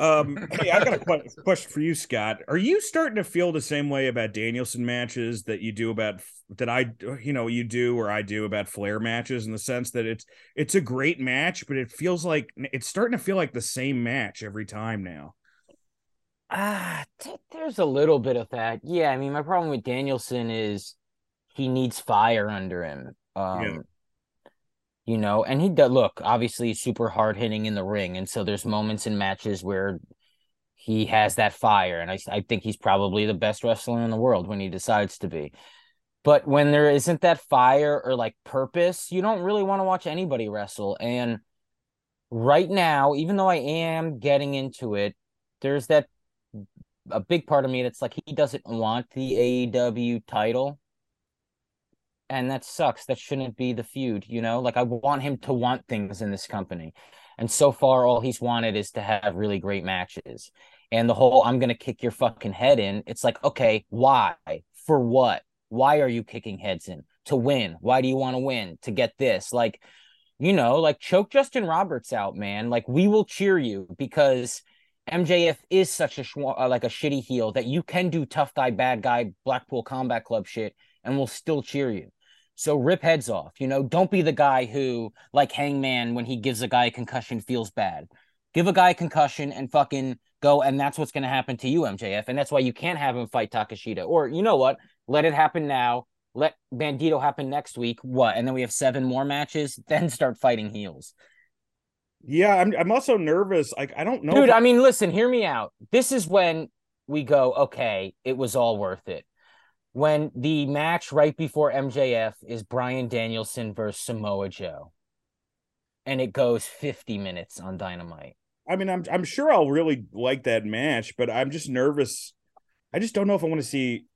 Um, hey, I got a que- question for you, Scott. Are you starting to feel the same way about Danielson matches that you do about that I, you know, you do or I do about Flair matches in the sense that it's it's a great match, but it feels like it's starting to feel like the same match every time now. Ah, t- there's a little bit of that. Yeah, I mean, my problem with Danielson is he needs fire under him. Um, Yeah. You know, and he does look obviously super hard hitting in the ring, and so there's moments in matches where he has that fire, and I I think he's probably the best wrestler in the world when he decides to be. But when there isn't that fire or like purpose, you don't really want to watch anybody wrestle. And right now, even though I am getting into it, there's that a big part of me that's like he doesn't want the AEW title. And that sucks. That shouldn't be the feud, you know? Like I want him to want things in this company. And so far all he's wanted is to have really great matches. And the whole I'm going to kick your fucking head in. It's like, okay, why? For what? Why are you kicking heads in? To win. Why do you want to win? To get this. Like you know, like choke Justin Roberts out, man. Like we will cheer you because MJF is such a schwa- uh, like a shitty heel that you can do tough guy, bad guy, Blackpool Combat Club shit, and we'll still cheer you. So rip heads off. You know, don't be the guy who, like Hangman, when he gives a guy a concussion, feels bad. Give a guy a concussion and fucking go, and that's what's going to happen to you, MJF, and that's why you can't have him fight Takeshita. Or you know what? Let it happen now. Let Bandito happen next week. What? And then we have seven more matches. Then start fighting heels. Yeah, I'm I'm also nervous. Like I don't know. Dude, if I mean, listen, hear me out. This is when we go, okay, it was all worth it. When the match right before MJF is Bryan Danielson versus Samoa Joe. And it goes 50 minutes on Dynamite. I mean, I'm I'm sure I'll really like that match, but I'm just nervous. I just don't know if I want to see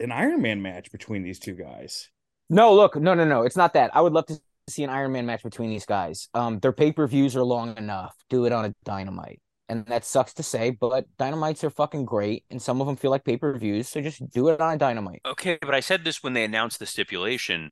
an Iron Man match between these two guys. No, look, no, no, no. It's not that. I would love to see an Iron Man match between these guys. Um, their pay-per-views are long enough. Do it on a Dynamite. And that sucks to say, but Dynamites are fucking great, and some of them feel like pay-per-views. So just do it on a Dynamite. Okay, but I said this when they announced the stipulation.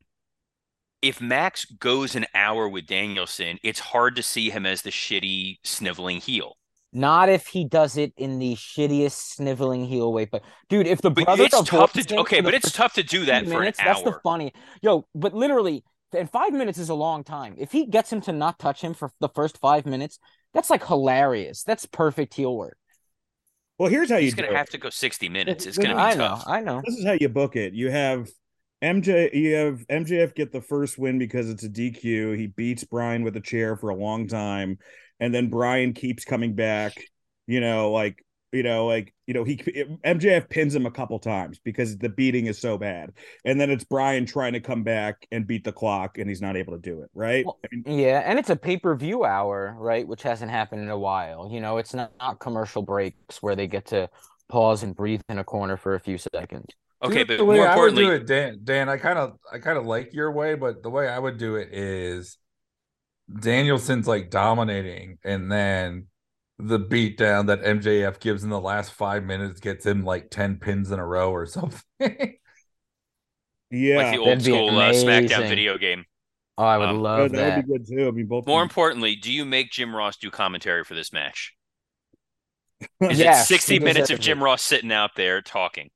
if Max goes an hour with Danielson, it's hard to see him as the shitty sniveling heel. Not if he does it in the shittiest sniveling heel way. But dude, if the But brother it's tough to. Okay, but it's tough to do that two for an minutes, that's the funny. Yo, but literally, and five minutes is a long time. If he gets him to not touch him for the first five minutes, that's like hilarious. That's perfect heel work. Well, here's how you He's gonna it. have to go 60 minutes. It's gonna be I know. I know. This is how you book it. You have MJ. You have MJF get the first win because it's a DQ. He beats Bryan with a chair for a long time, and then Bryan keeps coming back. You know, like you know, like you know, he MJF pins him a couple times because the beating is so bad, and then it's Bryan trying to come back and beat the clock, and he's not able to do it. Right? Well, I mean, Yeah, and it's a pay-per-view hour, right? Which hasn't happened in a while. You know, it's not, not commercial breaks where they get to pause and breathe in a corner for a few seconds. Okay, but the way more I would do it, Dan. Dan, I kind of, I kind of like your way, but the way I would do it is Danielson's like dominating, and then the beatdown that MJF gives in the last five minutes gets him like ten pins in a row or something. yeah, like the old school uh, SmackDown video game. Oh, I would Um, love that, that. would be good too. I mean, both More of importantly, do you make Jim Ross do commentary for this match? Is Yes, it 60 minutes of Jim it. Ross sitting out there talking?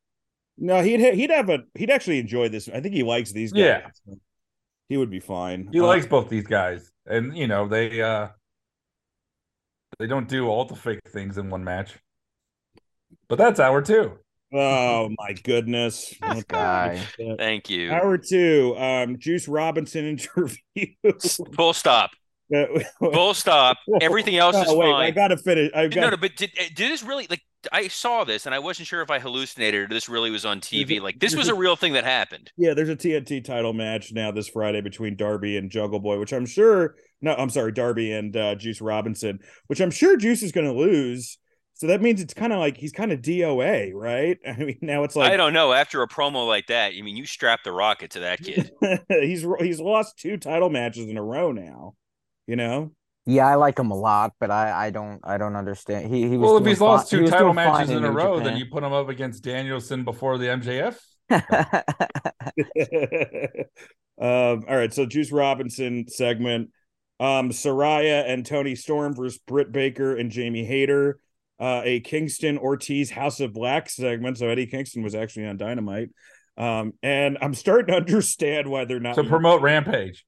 No, he'd he'd have a he'd actually enjoy this. I think he likes these guys. Yeah. He would be fine. he Uh, likes both these guys, and you know they, uh they don't do all the fake things in one match. But that's hour two. Oh my goodness. This guy. Thank you. Hour two, um, Juice Robinson interview. Full stop. Full stop. Everything else is oh, wait, fine. I gotta finish. I got No, no, but did eh, did this really like? I saw this and I wasn't sure if I hallucinated or this really was on TV. Like this was a real thing that happened. yeah, there's a TNT title match now this Friday between Darby and Jungle Boy, which I'm sure no, I'm sorry, Darby and uh, Juice Robinson, which I'm sure Juice is gonna lose. So that means it's kind of like he's kind of DOA, right? I mean, now it's like I don't know. After a promo like that, I mean, you strap the rocket to that kid. he's he's lost two title matches in a row now. You know, Yeah, I like him a lot, but I, I don't I don't understand. He he was Well, if he's lost fi- he two was title matches in a New row, then you put him up against Danielson before the MJF. um, all right, so Juice Robinson segment. Um, Saraya and Toni Storm versus Britt Baker and Jamie Hayter. Uh, a Kingston Ortiz House of Black segment. So Eddie Kingston was actually on Dynamite. Um, and I'm starting to understand why they're not to promote Rampage.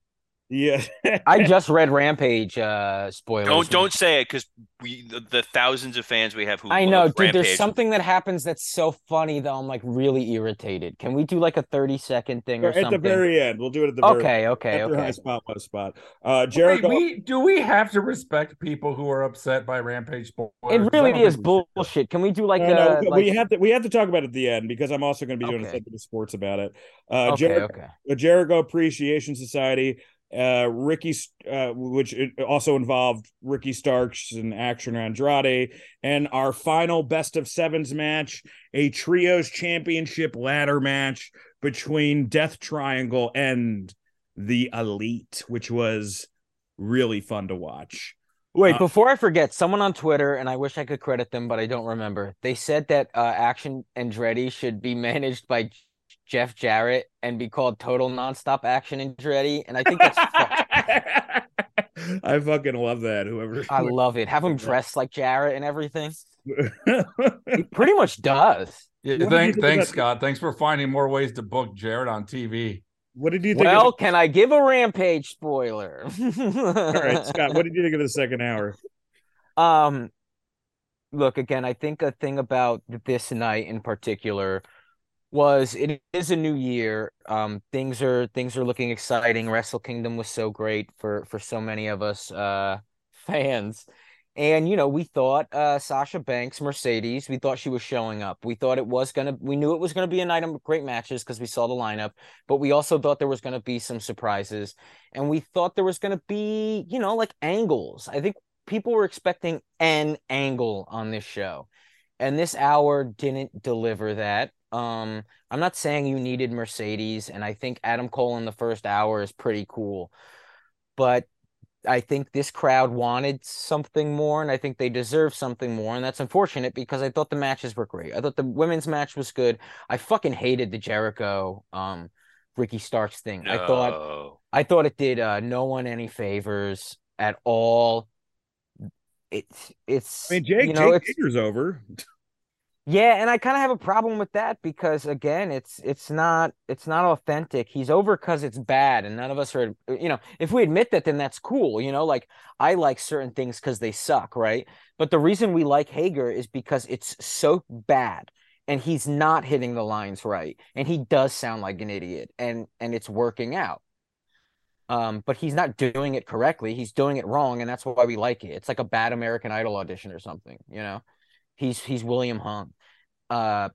Yeah. I just read Rampage uh spoilers. Don't don't say it because we the, the thousands of fans we have who I know, love dude. There's something that happens that's so funny though. I'm like really irritated. Can we do like a 30 second thing or at the very end. We'll do it at the very end. okay, okay, high okay. spot, low spot. Uh Wait, Jericho. we do we have to respect people who are upset by Rampage spoilers? It really is think we should. bullshit. Can we do like No, no, a we have to we have to talk about it at the end because I'm also going to be doing a Okay. segment of sports about it. Uh, okay, Jericho, okay. the Jericho Appreciation Society, uh, Ricky, uh, which also involved Ricky Starks and Action Andrade, and our final best of sevens match, a trios championship ladder match between Death Triangle and the Elite, which was really fun to watch. Wait, Uh, before I forget, someone on Twitter, and I wish I could credit them, but I don't remember. They said that uh, Action Andretti should be managed by Jeff Jarrett and be called Total Nonstop Action Andretti, and I think that's. fucked. I fucking love that. Whoever I love it. Have him dressed like Jarrett and everything. He pretty much does. Yeah, What did thank, think thanks, about- Scott. Thanks for finding more ways to book Jarrett on TV. what did you think? Well, of, can I give a Rampage spoiler? all right, Scott. What did you think of the second hour? Um, look again. I think a thing about this night in particular was it is a new year. Um, things are things are looking exciting. Wrestle Kingdom was so great for for so many of us uh fans. And you know, we thought uh Sasha Banks, Mercedes, we thought she was showing up. We thought it was gonna we knew it was gonna be a night of great matches because we saw the lineup, but we also thought there was gonna be some surprises. And we thought there was gonna be, you know, like angles. I think people were expecting an angle on this show and this hour didn't deliver that um i'm not saying you needed mercedes and i think adam cole in the first hour is pretty cool but i think this crowd wanted something more and i think they deserve something more and that's unfortunate because i thought the matches were great i thought the women's match was good i fucking hated the jericho um Ricky Starks thing. I thought I thought it did uh, no one any favors at all. It's it's I mean, Jake, you know, Jake it's, Hager's over. yeah, and I kind of have a problem with that because again, it's it's not it's not authentic. He's over because it's bad, and none of us are. You know, if we admit that, then that's cool. You know, like I like certain things because they suck, right? But the reason we like Hager is because it's so bad, and he's not hitting the lines right, and he does sound like an idiot, and and it's working out. Um, but he's not doing it correctly. He's doing it wrong, and that's why we like it. It's like a bad American Idol audition or something, you know. He's he's William Hung. Uh,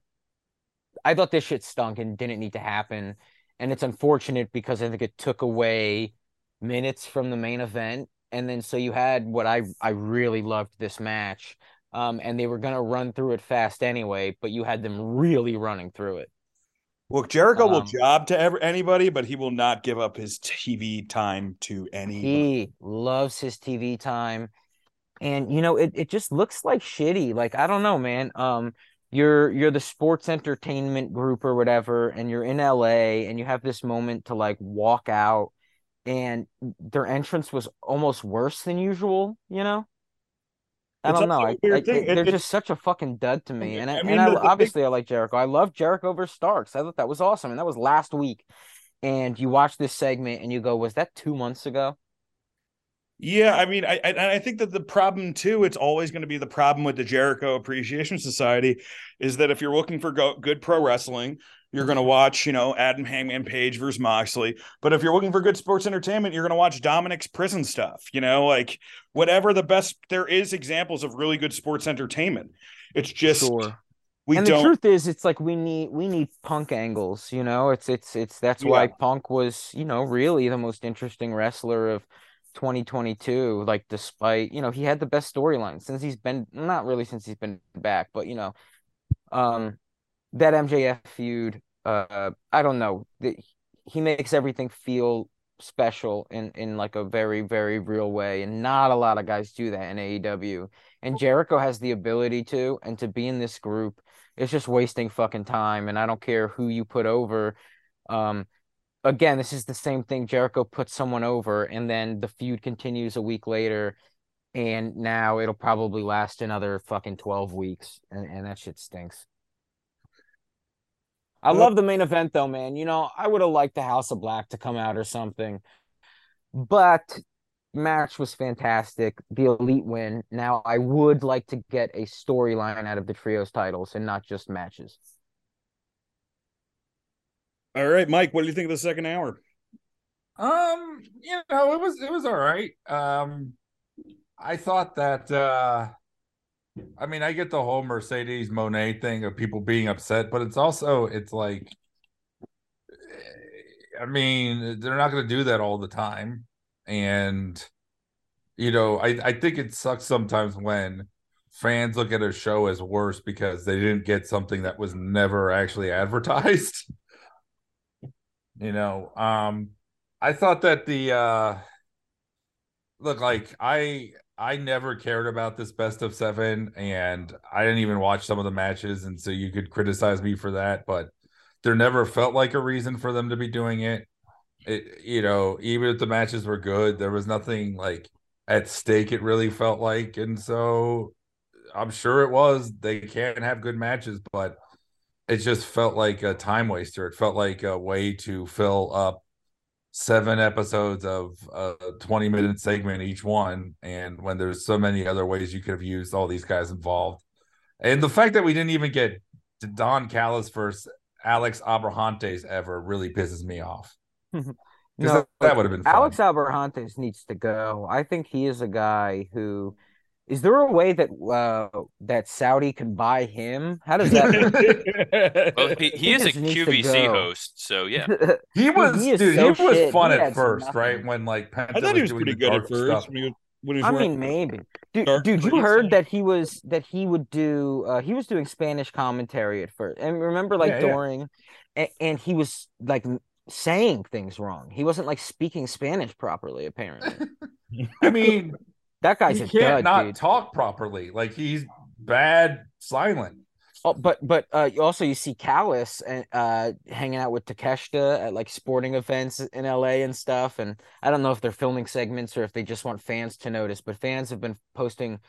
I thought this shit stunk and didn't need to happen, and it's unfortunate because I think it took away minutes from the main event, and then so you had what I I really loved this match, um, and they were gonna run through it fast anyway, but you had them really running through it. Look, Jericho will Um, job to ever, anybody, but he will not give up his TV time to any. He loves his TV time. And you know, it, it just looks like shitty. Like, I don't know, man. Um, you're you're the sports entertainment group or whatever, and you're in LA and you have this moment to like walk out and their entrance was almost worse than usual, you know? I don't know. I, I- they're just such a fucking dud to me. And I, mean, and I, the- the big- obviously I like Jericho. I love Jericho versus Starks. I thought that was awesome. And that was last week. And you watch this segment and you go, was that two months ago? Yeah, I mean, I I, I think that the problem too, it's always going to be the problem with the Jericho Appreciation Society, is that if you're looking for go- good pro wrestling, you're going to watch, you know, Adam Hangman Page versus Moxley. But if you're looking for good sports entertainment, you're going to watch Dominic's prison stuff. You know, like whatever the best. There is examples of really good sports entertainment. It's just Sure. we and don't. the truth is it's like we need we need punk angles you know it's it's it's that's why Yeah. punk was you know really the most interesting wrestler of 2022 like despite you know he had the best storyline since he's been not really since he's been back but you know um that MJF feud uh I don't know he makes everything feel special in in like a very very real way and not a lot of guys do that in AEW and Jericho has the ability to and to be in this group it's just wasting fucking time and I don't care who you put over. Um again this is the same thing Jericho puts someone over and then the feud continues a week later and now it'll probably last another fucking 12 weeks and, and that shit stinks I love the main event though, man. You know, I would have liked the House of Black to come out or something. But match was fantastic. The elite win. Now I would like to get a storyline out of the trios titles and not just matches. All right, Mike, what do you think of the second hour? Um, you know, it was it was all right. Um, I thought that uh I mean, I get the whole Mercedes Moné thing of people being upset, but it's also it's like I mean, they're not going to do that all the time. And you know, I I think it sucks sometimes when fans look at a show as worse because they didn't get something that was never actually advertised. you know, um I thought that the uh look like I I never cared about this best of seven, and I didn't even watch some of the matches, and so you could criticize me for that, but there never felt like a reason for them to be doing it. It you know, even if the matches were good, there was nothing like at stake, it really felt like, and so I'm sure it was. They can't have good matches, but it just felt like a time waster. It felt like a way to fill up seven episodes of a 20 minute segment each one and when there's so many other ways you could have used all these guys involved and the fact that we didn't even get don callis versus alex abrahantes ever really pisses me off 'Cause that, that would have been fun. Alex Abrahantes needs to go. I think he is a guy who is there a way that uh that Saudi can buy him? How does that Well, he, he is a just QVC host, so yeah. he was he dude so he was shit. fun He at first nothing. right when like Penta I thought he was pretty good at first. stuff. When he when he was I mean, maybe. Dude, Dark dude, you heard stuff. that he was that he would do uh he was doing Spanish commentary at first. And remember like Yeah, yeah. during and, and he was like saying things wrong. He wasn't like speaking Spanish properly apparently. i mean That guy's he a can't dud, not dude. talk properly like he's bad silent Oh, but but uh, also you see Callis and uh, hanging out with Takeshita at like sporting events in LA and stuff. And I don't know if they're filming segments or if they just want fans to notice. But fans have been posting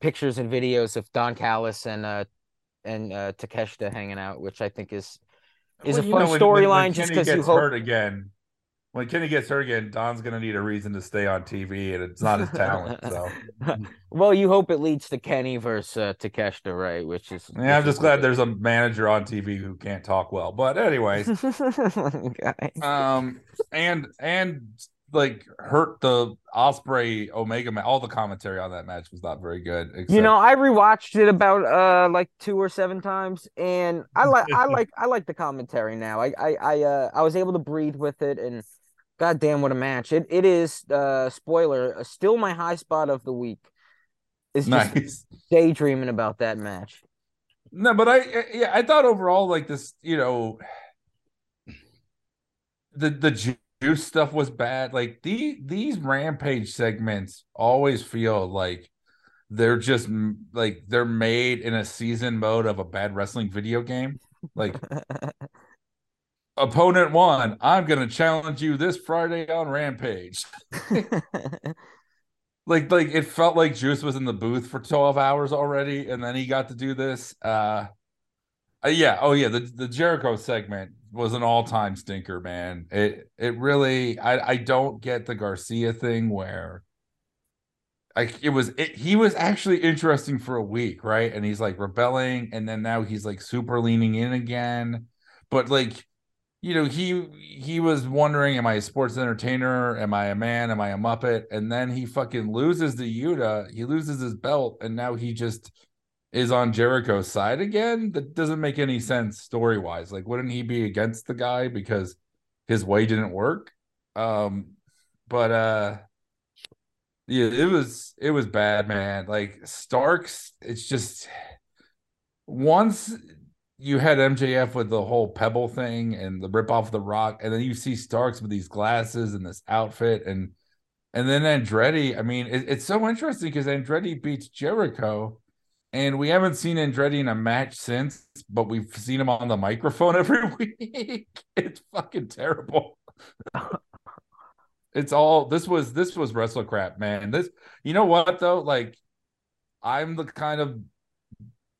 pictures and videos of Don Callis and uh and uh, Takeshita hanging out, which I think is is Well, a fun know, when- when- storyline. Just because you gets hope hurt again. When Kenny gets hurt again, Don's gonna need a reason to stay on TV, and it's not his talent. So well, you hope it leads to Kenny versus uh, Takeshita, right? Which is yeah, I'm which is just glad there's a manager on TV who can't talk well. But anyways, um, and and like hurt the Osprey Omega match. All the commentary on that match was not very good. You know, I rewatched it about uh like two or seven times, and I like I like I like the commentary now. I I I uh I was able to breathe with it, and goddamn, what a match! It it is uh spoiler uh, still my high spot of the week. Is just nice. daydreaming about that match. No, but I yeah, I thought overall like this, you know, the the juice stuff was bad. Like the these rampage segments always feel like they're just like they're made in a season mode of a bad wrestling video game. Like opponent one, I'm gonna challenge you this Friday on Rampage. like like it felt like Juice was in the booth for 12 hours already, and then he got to do this. Uh, uh, yeah, oh yeah, the the Jericho segment was an all time stinker, man. It it really I I don't get the Garcia thing where like it was it, he was actually interesting for a week, right? And he's like rebelling, and then now he's like super leaning in again, but like you know he he was wondering am i a sports entertainer? Am i a man? Am i a muppet? And then he fucking loses to yuta. He loses his belt and now he just is on jericho's side again? That doesn't make any sense story wise like wouldn't he be against the guy because his way didn't work? Um but uh yeah it was it was bad man. Like starks it's just once you had MJF with the whole pebble thing and the rip off the rock, and then you see Starks with these glasses and this outfit, and and then Andretti. I mean, it, it's so interesting because Andretti beats Jericho, and we haven't seen Andretti in a match since, but we've seen him on the microphone every week. it's fucking terrible. it's all this was this was wrestle crap, man. This you know what though? Like I'm the kind of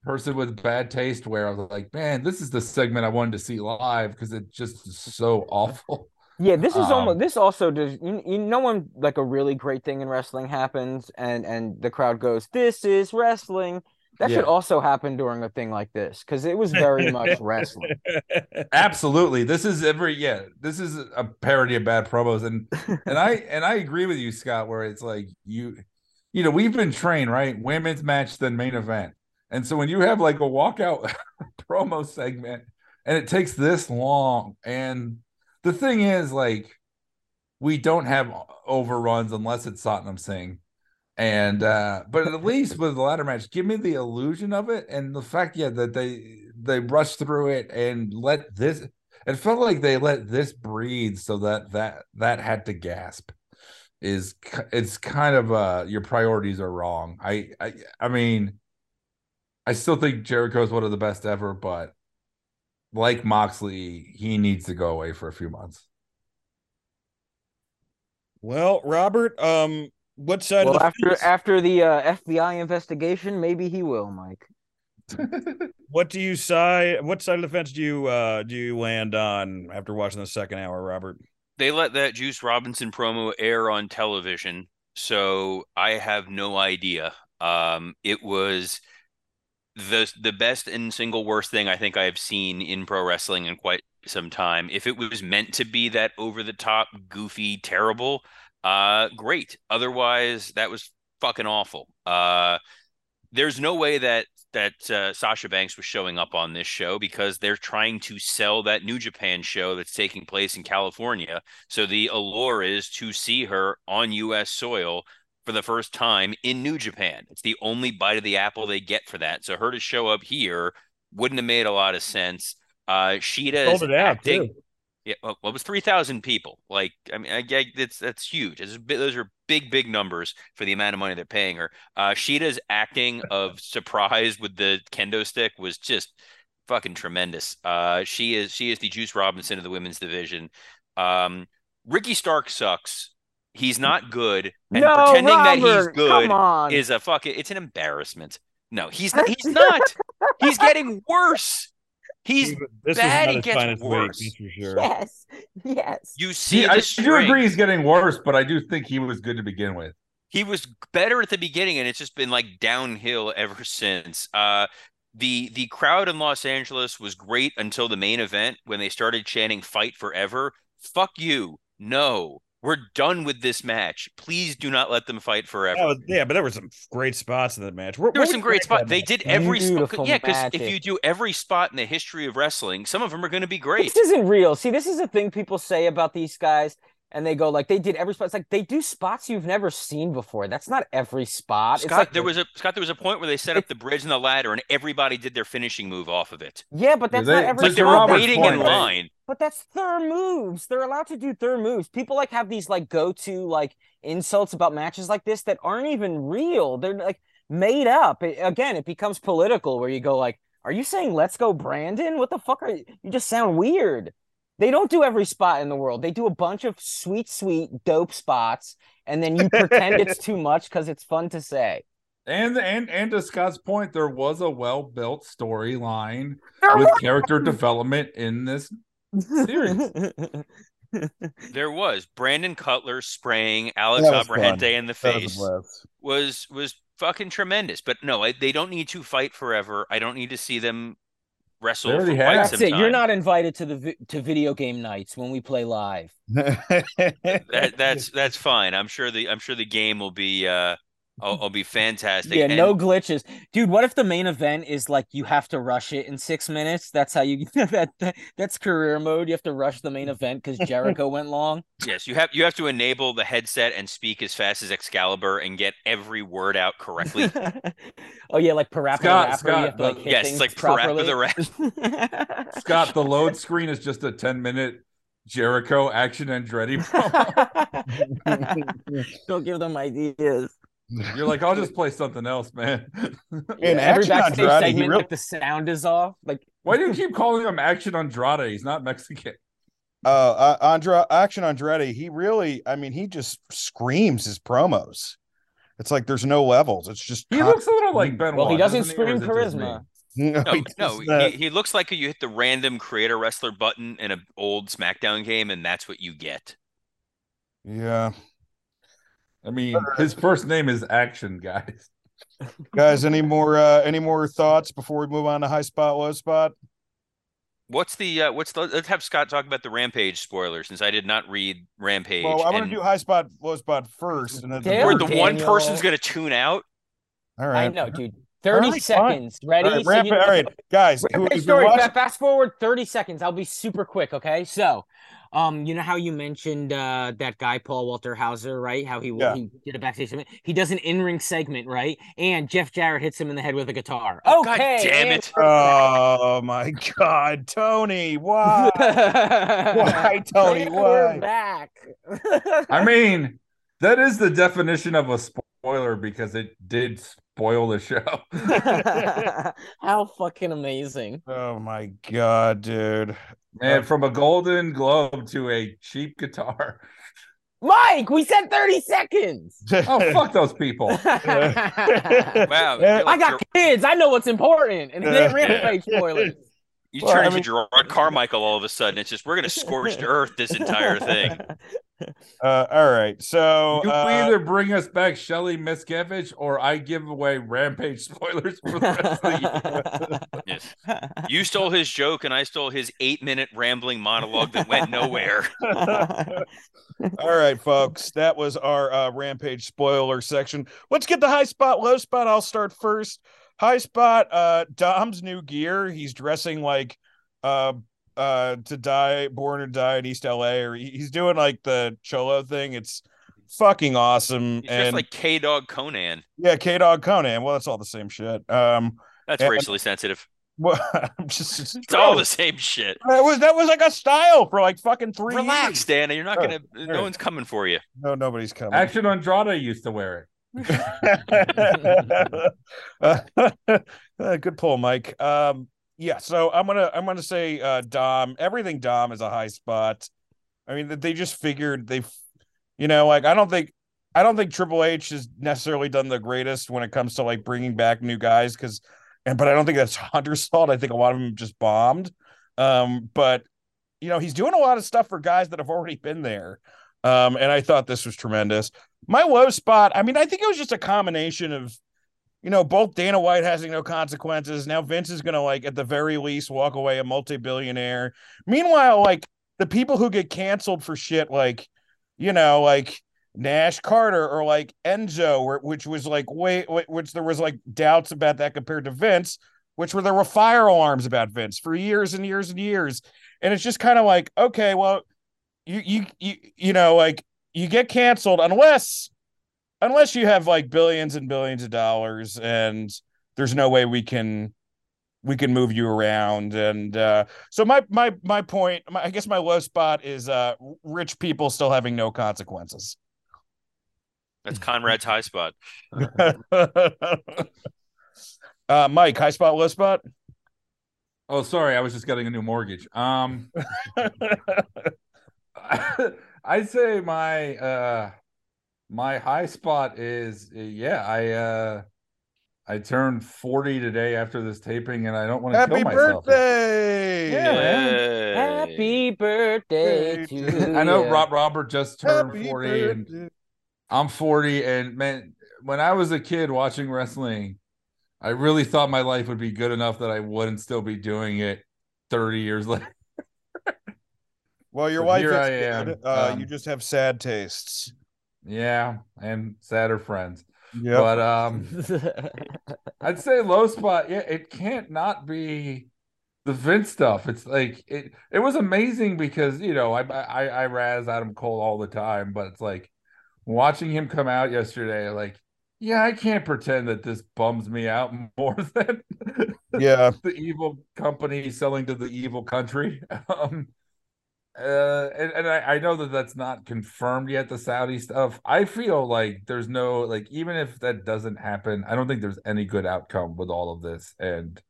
person with bad taste where I was like, man, this is the segment I wanted to see live because it just is so awful. Yeah, this is Um, almost this also does you, you know when like a really great thing in wrestling happens and and the crowd goes, "This is wrestling." That Yeah. should also happen during a thing like this because it was very much wrestling. Absolutely. This is every yeah, this is a parody of bad promos and and I and I agree with you Scott where it's like you you know, we've been trained, right? Women's match then main event. And so when you have like a walkout promo segment and it takes this long and the thing is like we don't have overruns unless it's Satnam Singh. And uh but at least with the ladder match, give me the illusion of it and the fact yeah that they they rushed through it and let this it felt like they let this breathe so that that that had to gasp is it's kind of uh your priorities are wrong. I I I mean I still think Jericho is one of the best ever, but like Moxley, he needs to go away for a few months. Well, Robert, um, what side well, of the after fence- after the uh, FBI investigation, maybe he will, Mike. what do you side? What side of the fence do you uh do you land on after watching the second hour, Robert? They let that Juice Robinson promo air on television, so I have no idea. Um, it was the the best and single worst thing I think I have seen in pro wrestling in quite some time. If it was meant to be that over the top, goofy, terrible, uh, great. Otherwise, that was fucking awful. Uh, there's no way that that uh, Sasha Banks was showing up on this show because they're trying to sell that New Japan show that's taking place in California. So the allure is to see her on U.S. soil for the first time in New Japan. It's the only bite of the apple they get for that. So her to show up here wouldn't have made a lot of sense. Uh, Shida is Sold out acting. too. Yeah, well, it was three thousand people. Like, I mean, I, I, that's that's huge. It's, those are big, big numbers for the amount of money they're paying her. Uh, Shida's acting of surprise with the kendo stick was just fucking tremendous. Uh, she is she is the Juice Robinson of the women's division. Um, Ricky Stark sucks. He's not good, and No, pretending that he's good is a fucking. It's an embarrassment. No, he's not. He's not. he's getting worse. He's This bad, was he not his gets finest week, worse. that's for sure. yes, yes. you see See, the I do strength. agree he's getting worse, but I do think he was good to begin with. he was better at the beginning and it's just been like downhill ever since uh the the crowd in los angeles was great until the main event when they started chanting fight forever fuck you no we're done with this match please do not let them fight forever That was- yeah, but there were some great spots in that match. Where- there were some great spots. They did every spot. Yeah, because if you do every spot in the history of wrestling, some of them are going to be great. This isn't real. See, this is a thing people say about these guys, and they go like they did every spot. It's like they do spots you've never seen before. That's not every spot. it's Scott, like there was a Scott. There was a point where they set up the bridge and the ladder, and everybody did their finishing move off of it. yeah, but that's they- not it's every Like they spot. were waiting point, in right? line. But that's third moves. They're allowed to do third moves. People like have these like go-to like insults about matches like this that aren't even real. They're like made up. It- again, it becomes political where you go like, "Are you saying let's go Brandon? What the fuck are you? You just sound weird." They don't do every spot in the world. They do a bunch of sweet, sweet, dope spots, and then you pretend it's too much because it's fun to say. And and and to Scott's point, there was a well built storyline with character development in this series. There was Brandon Cutler spraying Alex That Abrahante in the That was face was was fucking tremendous. But no, I, they don't need to fight forever. I don't need to see them wrestle They for already quite have. some That's it. You're not invited to the vi- to video game nights when we play live. That, that's that's fine. I'm sure the I'm sure the game will be uh will, will be fantastic. Yeah, And no glitches, dude. What if the main event is like you have to rush it in six minutes? That's how you that, that that's career mode. You have to rush the main event because Jericho went long. yes, you have you have to enable the headset and speak as fast as Excalibur and get every word out correctly. oh yeah, like Parappa the Scott, rapper. Scott, you to like the- yes, things it's like Parappa properly. the rap. Scott, the load screen is just a 10 minute Jericho action and Andretti promo. Don't give them ideas. You're like, I'll just play something else, man. In Every Action backstage Andrade, he segment, real- like the sound is off. Like Why do you keep calling him Action Andrade? He's not Mexican. uh, uh Andra Action Andretti, he really, I mean, he just screams his promos. It's like there's no levels. It's just He looks a little like Ben. well, he doesn't doesn't he, scream is it just me? charisma. no, No, he no, he, he looks like you hit the random creator wrestler button in an old SmackDown game, and that's what you get. yeah. I mean, his first name is Action, guys. Guys, any more uh any more thoughts before we move on to high spot, low spot? What's the uh, what's the? Let's have Scott talk about the Rampage spoiler since I did not read Rampage. Well, I want and to do high spot, low spot first, and then Dale where the one person's going to tune out. all right. I know, dude. Thirty All right, fine. seconds. Ready? All right, So ramp you know- all right, guys. Rampage story. watching- Fast forward 30 seconds. I'll be super quick, okay? So, um, you know how you mentioned uh that guy Paul Walter Hauser, right? How he Yeah. he did a backstage segment. He does an in-ring segment, right? And Jeff Jarrett hits him in the head with a guitar. Oh, God okay. damn and it. Oh my God, Tony! Why? Why, Tony? And we're back. I mean, that is the definition of a spoiler because it did spoil the show. How fucking amazing. Oh my God, dude! And from a golden globe to a cheap guitar. Mike, we said 30 seconds. Oh, fuck those people. Wow, I got kids. I know what's important. And it ain't rampage spoilers. You Well, turn I into mean- Jerrod Carmichael all of a sudden. It's just we're going to scorch the earth this entire thing. Uh, all right, so You uh, either bring us back Shelly Miskevich or I give away Rampage spoilers for the rest of the year. Yes. You stole his joke, and I stole his eight-minute rambling monologue that went nowhere. all right, folks, that was our uh, rampage spoiler section. Let's get the high spot, low spot. I'll start first. High spot, uh, Dom's new gear. He's dressing like uh uh to die, born or die in East LA, or he's doing like the cholo thing. It's fucking awesome. He's just and like K Dog Konnan. yeah, K Dog Konnan. Well, that's all the same shit. Um, That's And- racially sensitive. Well, I'm just, just It's all the same shit. that was that was like a style for like fucking three Relax, years. Dana. You're not Oh, gonna. No right. one's coming for you. No, nobody's coming. Action Andrade used to wear it. uh, good pull, Mike. Um, yeah, so I'm gonna I'm gonna say uh, Dom. Everything Dom is a high spot. I mean, they just figured they've, you know, like I don't think I don't think Triple H has necessarily done the greatest when it comes to like bringing back new guys because, and but I don't think that's Hunter's fault. I think a lot of them just bombed. Um, but you know, he's doing a lot of stuff for guys that have already been there. Um, and I thought this was tremendous. My low spot, I mean, I think it was just a combination of, you know, both Dana White having no consequences. Now Vince is going to, like, at the very least, walk away a multi billionaire. Meanwhile, like, the people who get canceled for shit, like, you know, like Nash Carter or like Enzo, which was like, wait, which there was like doubts about that compared to Vince, which were there were fire alarms about Vince for years and years and years. And it's just kind of like, okay, well, you you you you know like you get canceled unless unless you have like billions and billions of dollars and there's no way we can we can move you around and uh so my my my point my, i guess my low spot is uh rich people still having no consequences That's Conrad's high spot. uh mike high spot low spot Oh, sorry, I was just getting a new mortgage. Um, I'd say my uh my high spot is uh, yeah, I uh I turned 40 today after this taping and I don't want to happy kill myself. birthday Yeah, man. Happy birthday to you. I know Rob Robert just turned Happy 40 and. I'm 40 and man, when I was a kid watching wrestling, I really thought my life would be good enough that I wouldn't still be doing it 30 years later. well your But wife here is I am. uh Um, you just have sad tastes Yeah, and sadder friends. yeah But um I'd say low spot. Yeah, it can't not be the Vince stuff. It's like it. It was amazing because you know I I I razz Adam Cole all the time, but it's like watching him come out yesterday. Like, yeah, I can't pretend that this bums me out more than yeah the evil company selling to the evil country. Um, uh, and, and I, I know that that's not confirmed yet. The Saudi stuff. I feel like there's no like even if that doesn't happen, I don't think there's any good outcome with all of this. And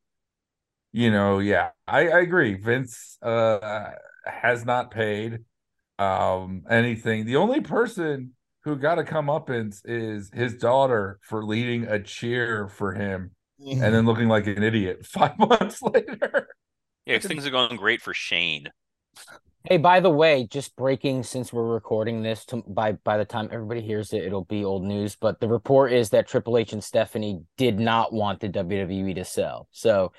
you know, yeah, I, I agree. Vince uh has not paid um anything. The only person who got to come up is is his daughter for leading a cheer for him and then looking like an idiot five months later. Yeah, 'cause things are going great for Shane. Hey, by the way, just breaking since we're recording this to by by the time everybody hears it, it'll be old news. But the report is that Triple H and Stephanie did not want the WWE to sell. So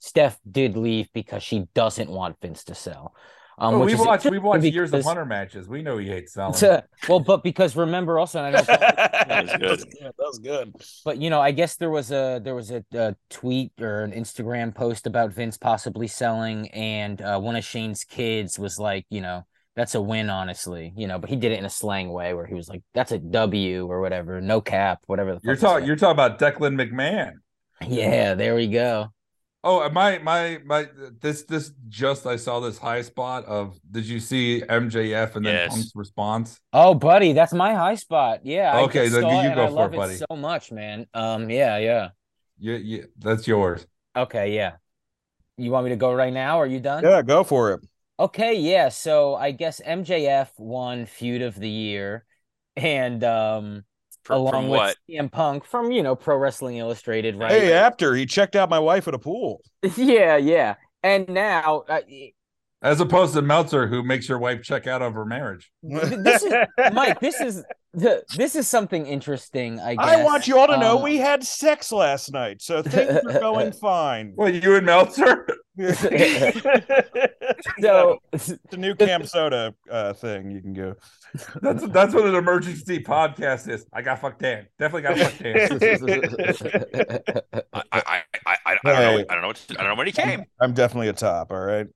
Steph did leave because she doesn't want Vince to sell. Um, Oh, which we is watched we interesting watched years of Hunter matches. We know he hates selling. well, but because remember also, and I know That was good. that was good but you know, I guess there was a there was a, a tweet or an Instagram post about Vince possibly selling, and uh, one of Shane's kids was like, you know, that's a win, honestly, you know. But he did it in a slang way where he was like, "That's a W" or whatever, no cap, whatever. The You're talking you're talking about Declan McMahon. Yeah, there we go. Oh, my my my this this just I saw this high spot of did you see MJF and then Yes. Punk's response? Oh, buddy, that's my high spot. Yeah. I Okay, just then saw you it and go I for it, love buddy. so much, man. Um, yeah, yeah. Yeah, yeah, that's yours. Okay, yeah. You want me to go right now? Are you done? yeah go for it Okay, yeah. So I guess MJF won feud of the year, and um, From, along from with what? CM Punk from you know Pro Wrestling Illustrated, right? hey after he checked out my wife at a pool yeah, yeah. And now uh, As opposed to Meltzer, who makes your wife check out of her marriage. this is Mike. This is the this is something interesting. I guess. I want you all to know Um, we had sex last night, so things are going fine. Well, you and Meltzer. so the new Cam Soda uh, thing you can go. That's that's what an emergency podcast is. I got fucked Dan. Definitely got fucked Dan. I, I, I, I, I don't know. I don't know. What, I don't know when he came. I'm definitely a top. All right.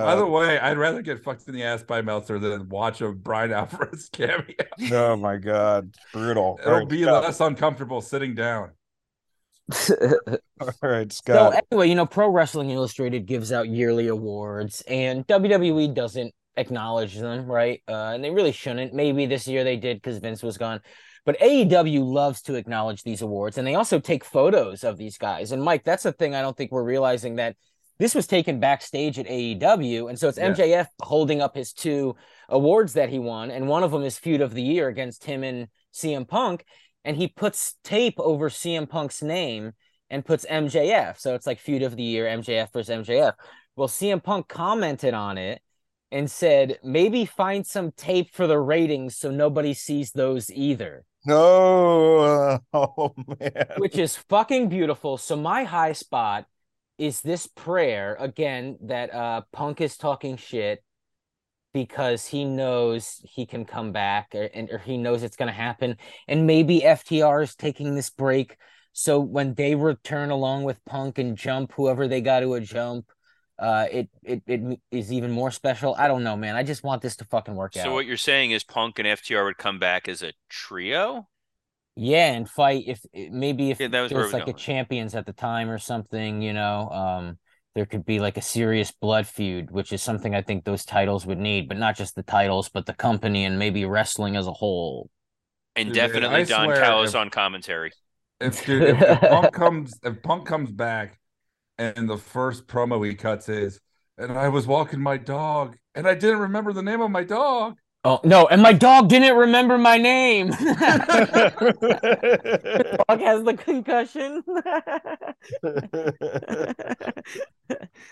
By the Uh, way, I'd rather get fucked in the ass by Meltzer than watch a Bryan Alvarez cameo. oh my god, brutal. It'll right, be stop. less uncomfortable sitting down. All right, Scott. So Scott. anyway, you know, Pro Wrestling Illustrated gives out yearly awards, and WWE doesn't acknowledge them, right? Uh, and they really shouldn't. Maybe this year they did because Vince was gone. But AEW loves to acknowledge these awards, and they also take photos of these guys. And Mike, that's the thing I don't think we're realizing that this was taken backstage at AEW, and so it's Yeah. MJF holding up his two awards that he won, and one of them is Feud of the Year against him and CM Punk, and he puts tape over CM Punk's name and puts MJF. So it's like feud of the year, MJF versus MJF. Well, CM Punk commented on it and said, maybe find some tape for the ratings so nobody sees those either, No, oh man. which is fucking beautiful. So my high spot is this prayer again that uh Punk is talking shit because he knows he can come back or, and or he knows it's going to happen and maybe FTR is taking this break. So when they return along with Punk and Jump whoever they got to a jump uh it it it is even more special. I don't know man. I just want this to fucking work out. So what you're saying is Punk and FTR would come back as a trio? Yeah and fight if maybe if Yeah, that was there was like a champions at the time or something you know um there could be like a serious blood feud which is something I think those titles would need but not just the titles but the company and maybe wrestling as a whole And Dude, definitely I Don swear Callis if- on commentary. If dude, if, if Punk comes, if Punk comes back, and the first promo he cuts is, and I was walking my dog, and I didn't remember the name of my dog. Oh no, and my dog didn't remember my name. dog has the concussion.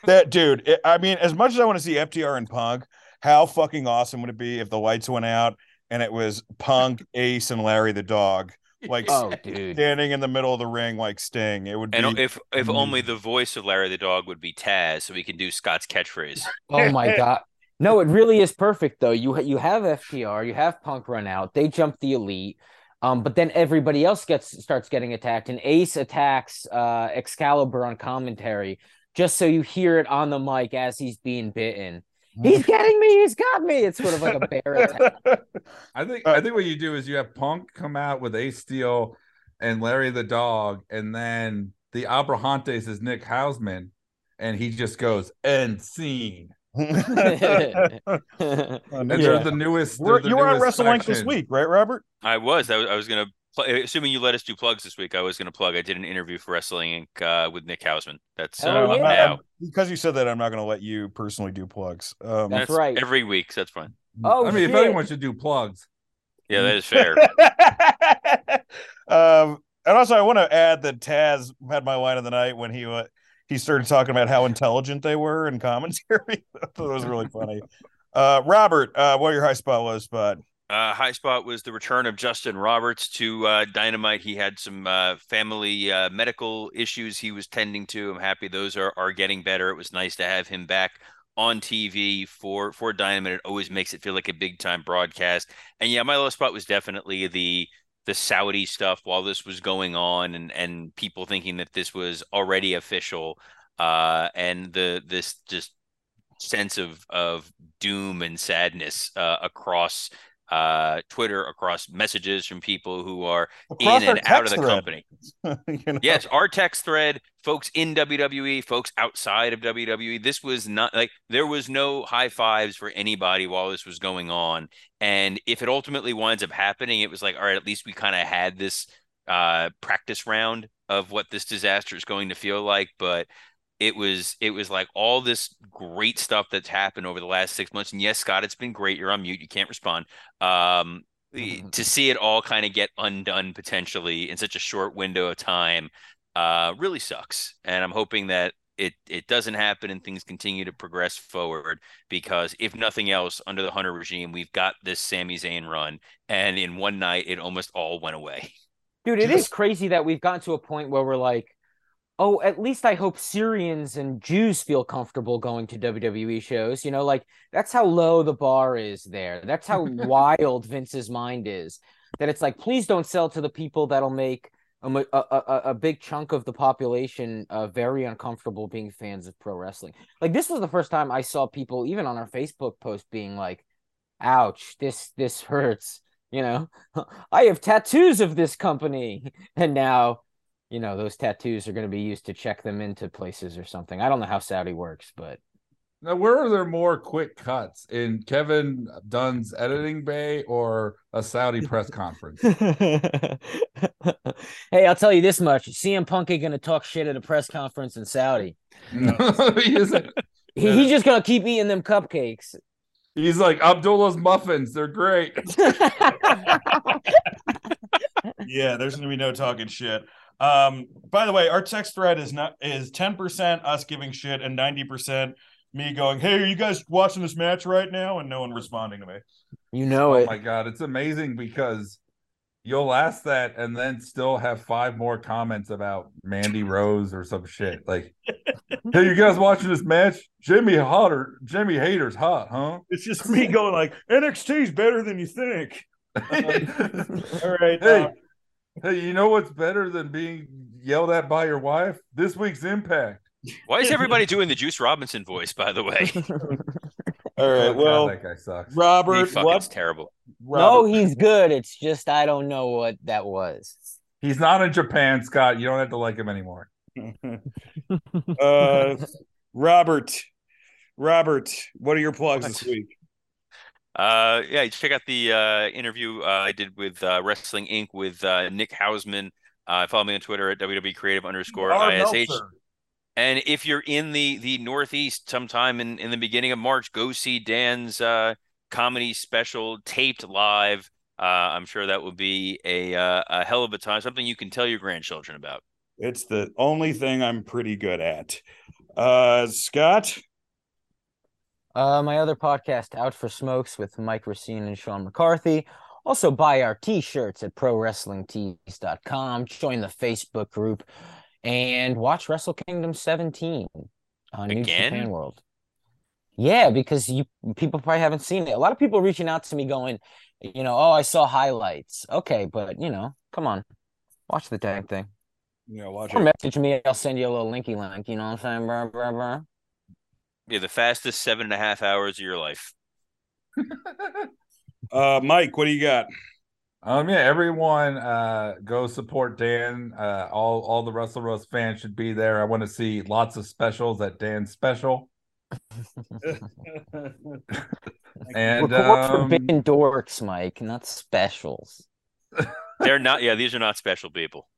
that dude, it- I mean, as much as I want to see FTR and Punk, how fucking awesome would it be if the lights went out and it was Punk, Ace, and Larry the dog, like oh, dude. standing in the middle of the ring like Sting? It would be. And if if only the voice of Larry the dog would be Taz, so we can do Scott's catchphrase. Oh my god. No, it really is perfect though. You you have FTR, you have Punk run out. They jump the elite. Um, but then everybody else gets starts getting attacked, and Ace attacks uh Excalibur on commentary, just so you hear it on the mic as he's being bitten. He's getting me. He's got me. It's sort of like a bear attack. I think I think what you do is you have Punk come out with Ace Steel and Larry the dog, and then the Abrahantes is Nick Hausman, and he just goes end scene. And they're the newest. they're the you were on newest Wrestling Inc this week, right, Robert? I was. I was, I was gonna. Pl- assuming you let us do plugs this week, I was gonna plug. I did an interview for Wrestling Inc. Uh, with Nick Hausman. That's uh, Oh, I'm yeah. not- now. Because you said that, I'm not going to let you personally do plugs. Um, That's right. Every week, so that's fine. Oh, I mean, if shit. anyone should do plugs, Yeah, that is fair. um, and also, I want to add that Taz had my line of the night when he uh, he started talking about how intelligent they were in commentary. It was really funny. Uh, Robert, uh, what your high spot, was, spot? Uh, high spot was the return of Justin Roberts to uh, Dynamite. He had some uh, family uh, medical issues he was tending to. I'm happy those are, are getting better. It was nice to have him back on TV for for Dynamite. It always makes it feel like a big time broadcast. And yeah, my low spot was definitely the the Saudi stuff while this was going on, and and people thinking that this was already official. Uh, and the this just sense of of doom and sadness uh, across uh, Twitter, across messages from people who are Across in and out of the thread. company. You know? Yes, our text thread, folks in WWE, folks outside of WWE. This was not like there was no high fives for anybody while this was going on. And if it ultimately winds up happening, it was like, all right, at least we kind of had this uh, practice round of what this disaster is going to feel like. But it was it was like all this great stuff that's happened over the last six months. And yes, Scott, it's been great. You're on mute. You can't respond. Um, to see it all kind of get undone potentially in such a short window of time uh, really sucks. And I'm hoping that it it doesn't happen and things continue to progress forward because if nothing else, under the Hunter regime, we've got this Sami Zayn run, and in one night it almost all went away. Dude, it is Just- crazy that we've gotten to a point where we're like, oh, at least I hope Syrians and Jews feel comfortable going to WWE shows. You know, like that's how low the bar is there. That's how wild Vince's mind is. That it's like, please don't sell to the people that'll make a, a, a, a big chunk of the population uh, very uncomfortable being fans of pro wrestling. Like this was the first time I saw people, even on our Facebook post, being like, ouch, this this hurts. You know, I have tattoos of this company, and now you know, those tattoos are going to be used to check them into places or something. I don't know how Saudi works, but Now, where are there more quick cuts in Kevin Dunn's editing bay or a Saudi press conference? hey, I'll tell you this much: CM Punk ain't going to talk shit at a press conference in Saudi. he isn't. He, he's just going to keep eating them cupcakes. He's like Abdullah's muffins. They're great. yeah, there's gonna be no talking shit. Um, by the way, our text thread is not is 10% us giving shit and 90% me going, Hey, are you guys watching this match right now? And no one responding to me. You know Oh it. Oh my god, it's amazing because you'll ask that and then still have five more comments about Mandy Rose or some shit. Like, hey, you guys watching this match? Jimmy Hotter, Jimmy Hater's hot, huh? It's just me going like NXT's better than you think. All right. Hey, uh, hey, you know what's better than being yelled at by your wife? This week's Impact. Why is everybody doing the Juice Robinson voice? By the way, all right. Oh, God, well, that guy sucks. he Robert, fucking what's terrible. No, he's good. It's just I don't know what that was. He's not in Japan, Scott. You don't have to like him anymore. uh, Robert, Robert, what are your plugs this week? Uh, yeah, check out the uh, interview uh, I did with uh, Wrestling Inc. with uh, Nick Hausman. Uh, follow me on Twitter at WWE Creative underscore ISH. And if you're in the the Northeast sometime in, in the beginning of March, go see Dan's uh, comedy special taped live. Uh, I'm sure that will be a uh, a hell of a time. Something you can tell your grandchildren about. It's the only thing I'm pretty good at. Uh, Scott, Uh, my other podcast, Out for Smokes, with Mike Recine and Sean McCarthy. Also, buy our t-shirts at prowrestlingtees.com. Join the Facebook group and watch Wrestle Kingdom 17 on New Japan World. Yeah, because you people probably haven't seen it. A lot of people reaching out to me going, you know, oh, I saw highlights. Okay, but you know, come on, watch the dang thing. Yeah, watch Or it. message me. I'll send you a little linky link. You know what I'm saying, bro, bro, bro? Yeah, the fastest seven and a half hours of your life. Uh, Mike, what do you got? Um, yeah, everyone, uh, go support Dan. Uh, all all the Wrestle Roast fans should be there. I want to see lots of specials at Dan's special. And Record um, forbidden dorks, Mike, not specials. They're not. Yeah, these are not special people.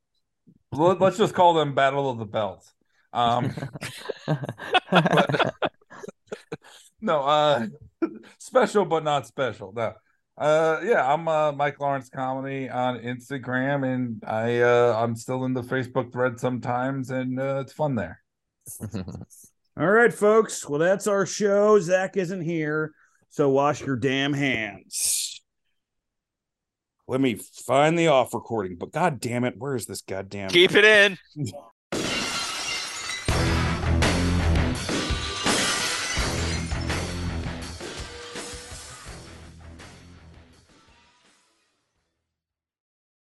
let, us just call them Battle of the Belts. Um, no, uh, special but not special. No, uh, yeah, I'm uh, Mike Lawrence Comedy on Instagram, and I uh, I'm still in the Facebook thread sometimes, and uh, it's fun there. All right, folks. Well, that's our show. Zach isn't here, so wash your damn hands. Let me find the off recording, but god damn it, where is this goddamn Keep it in.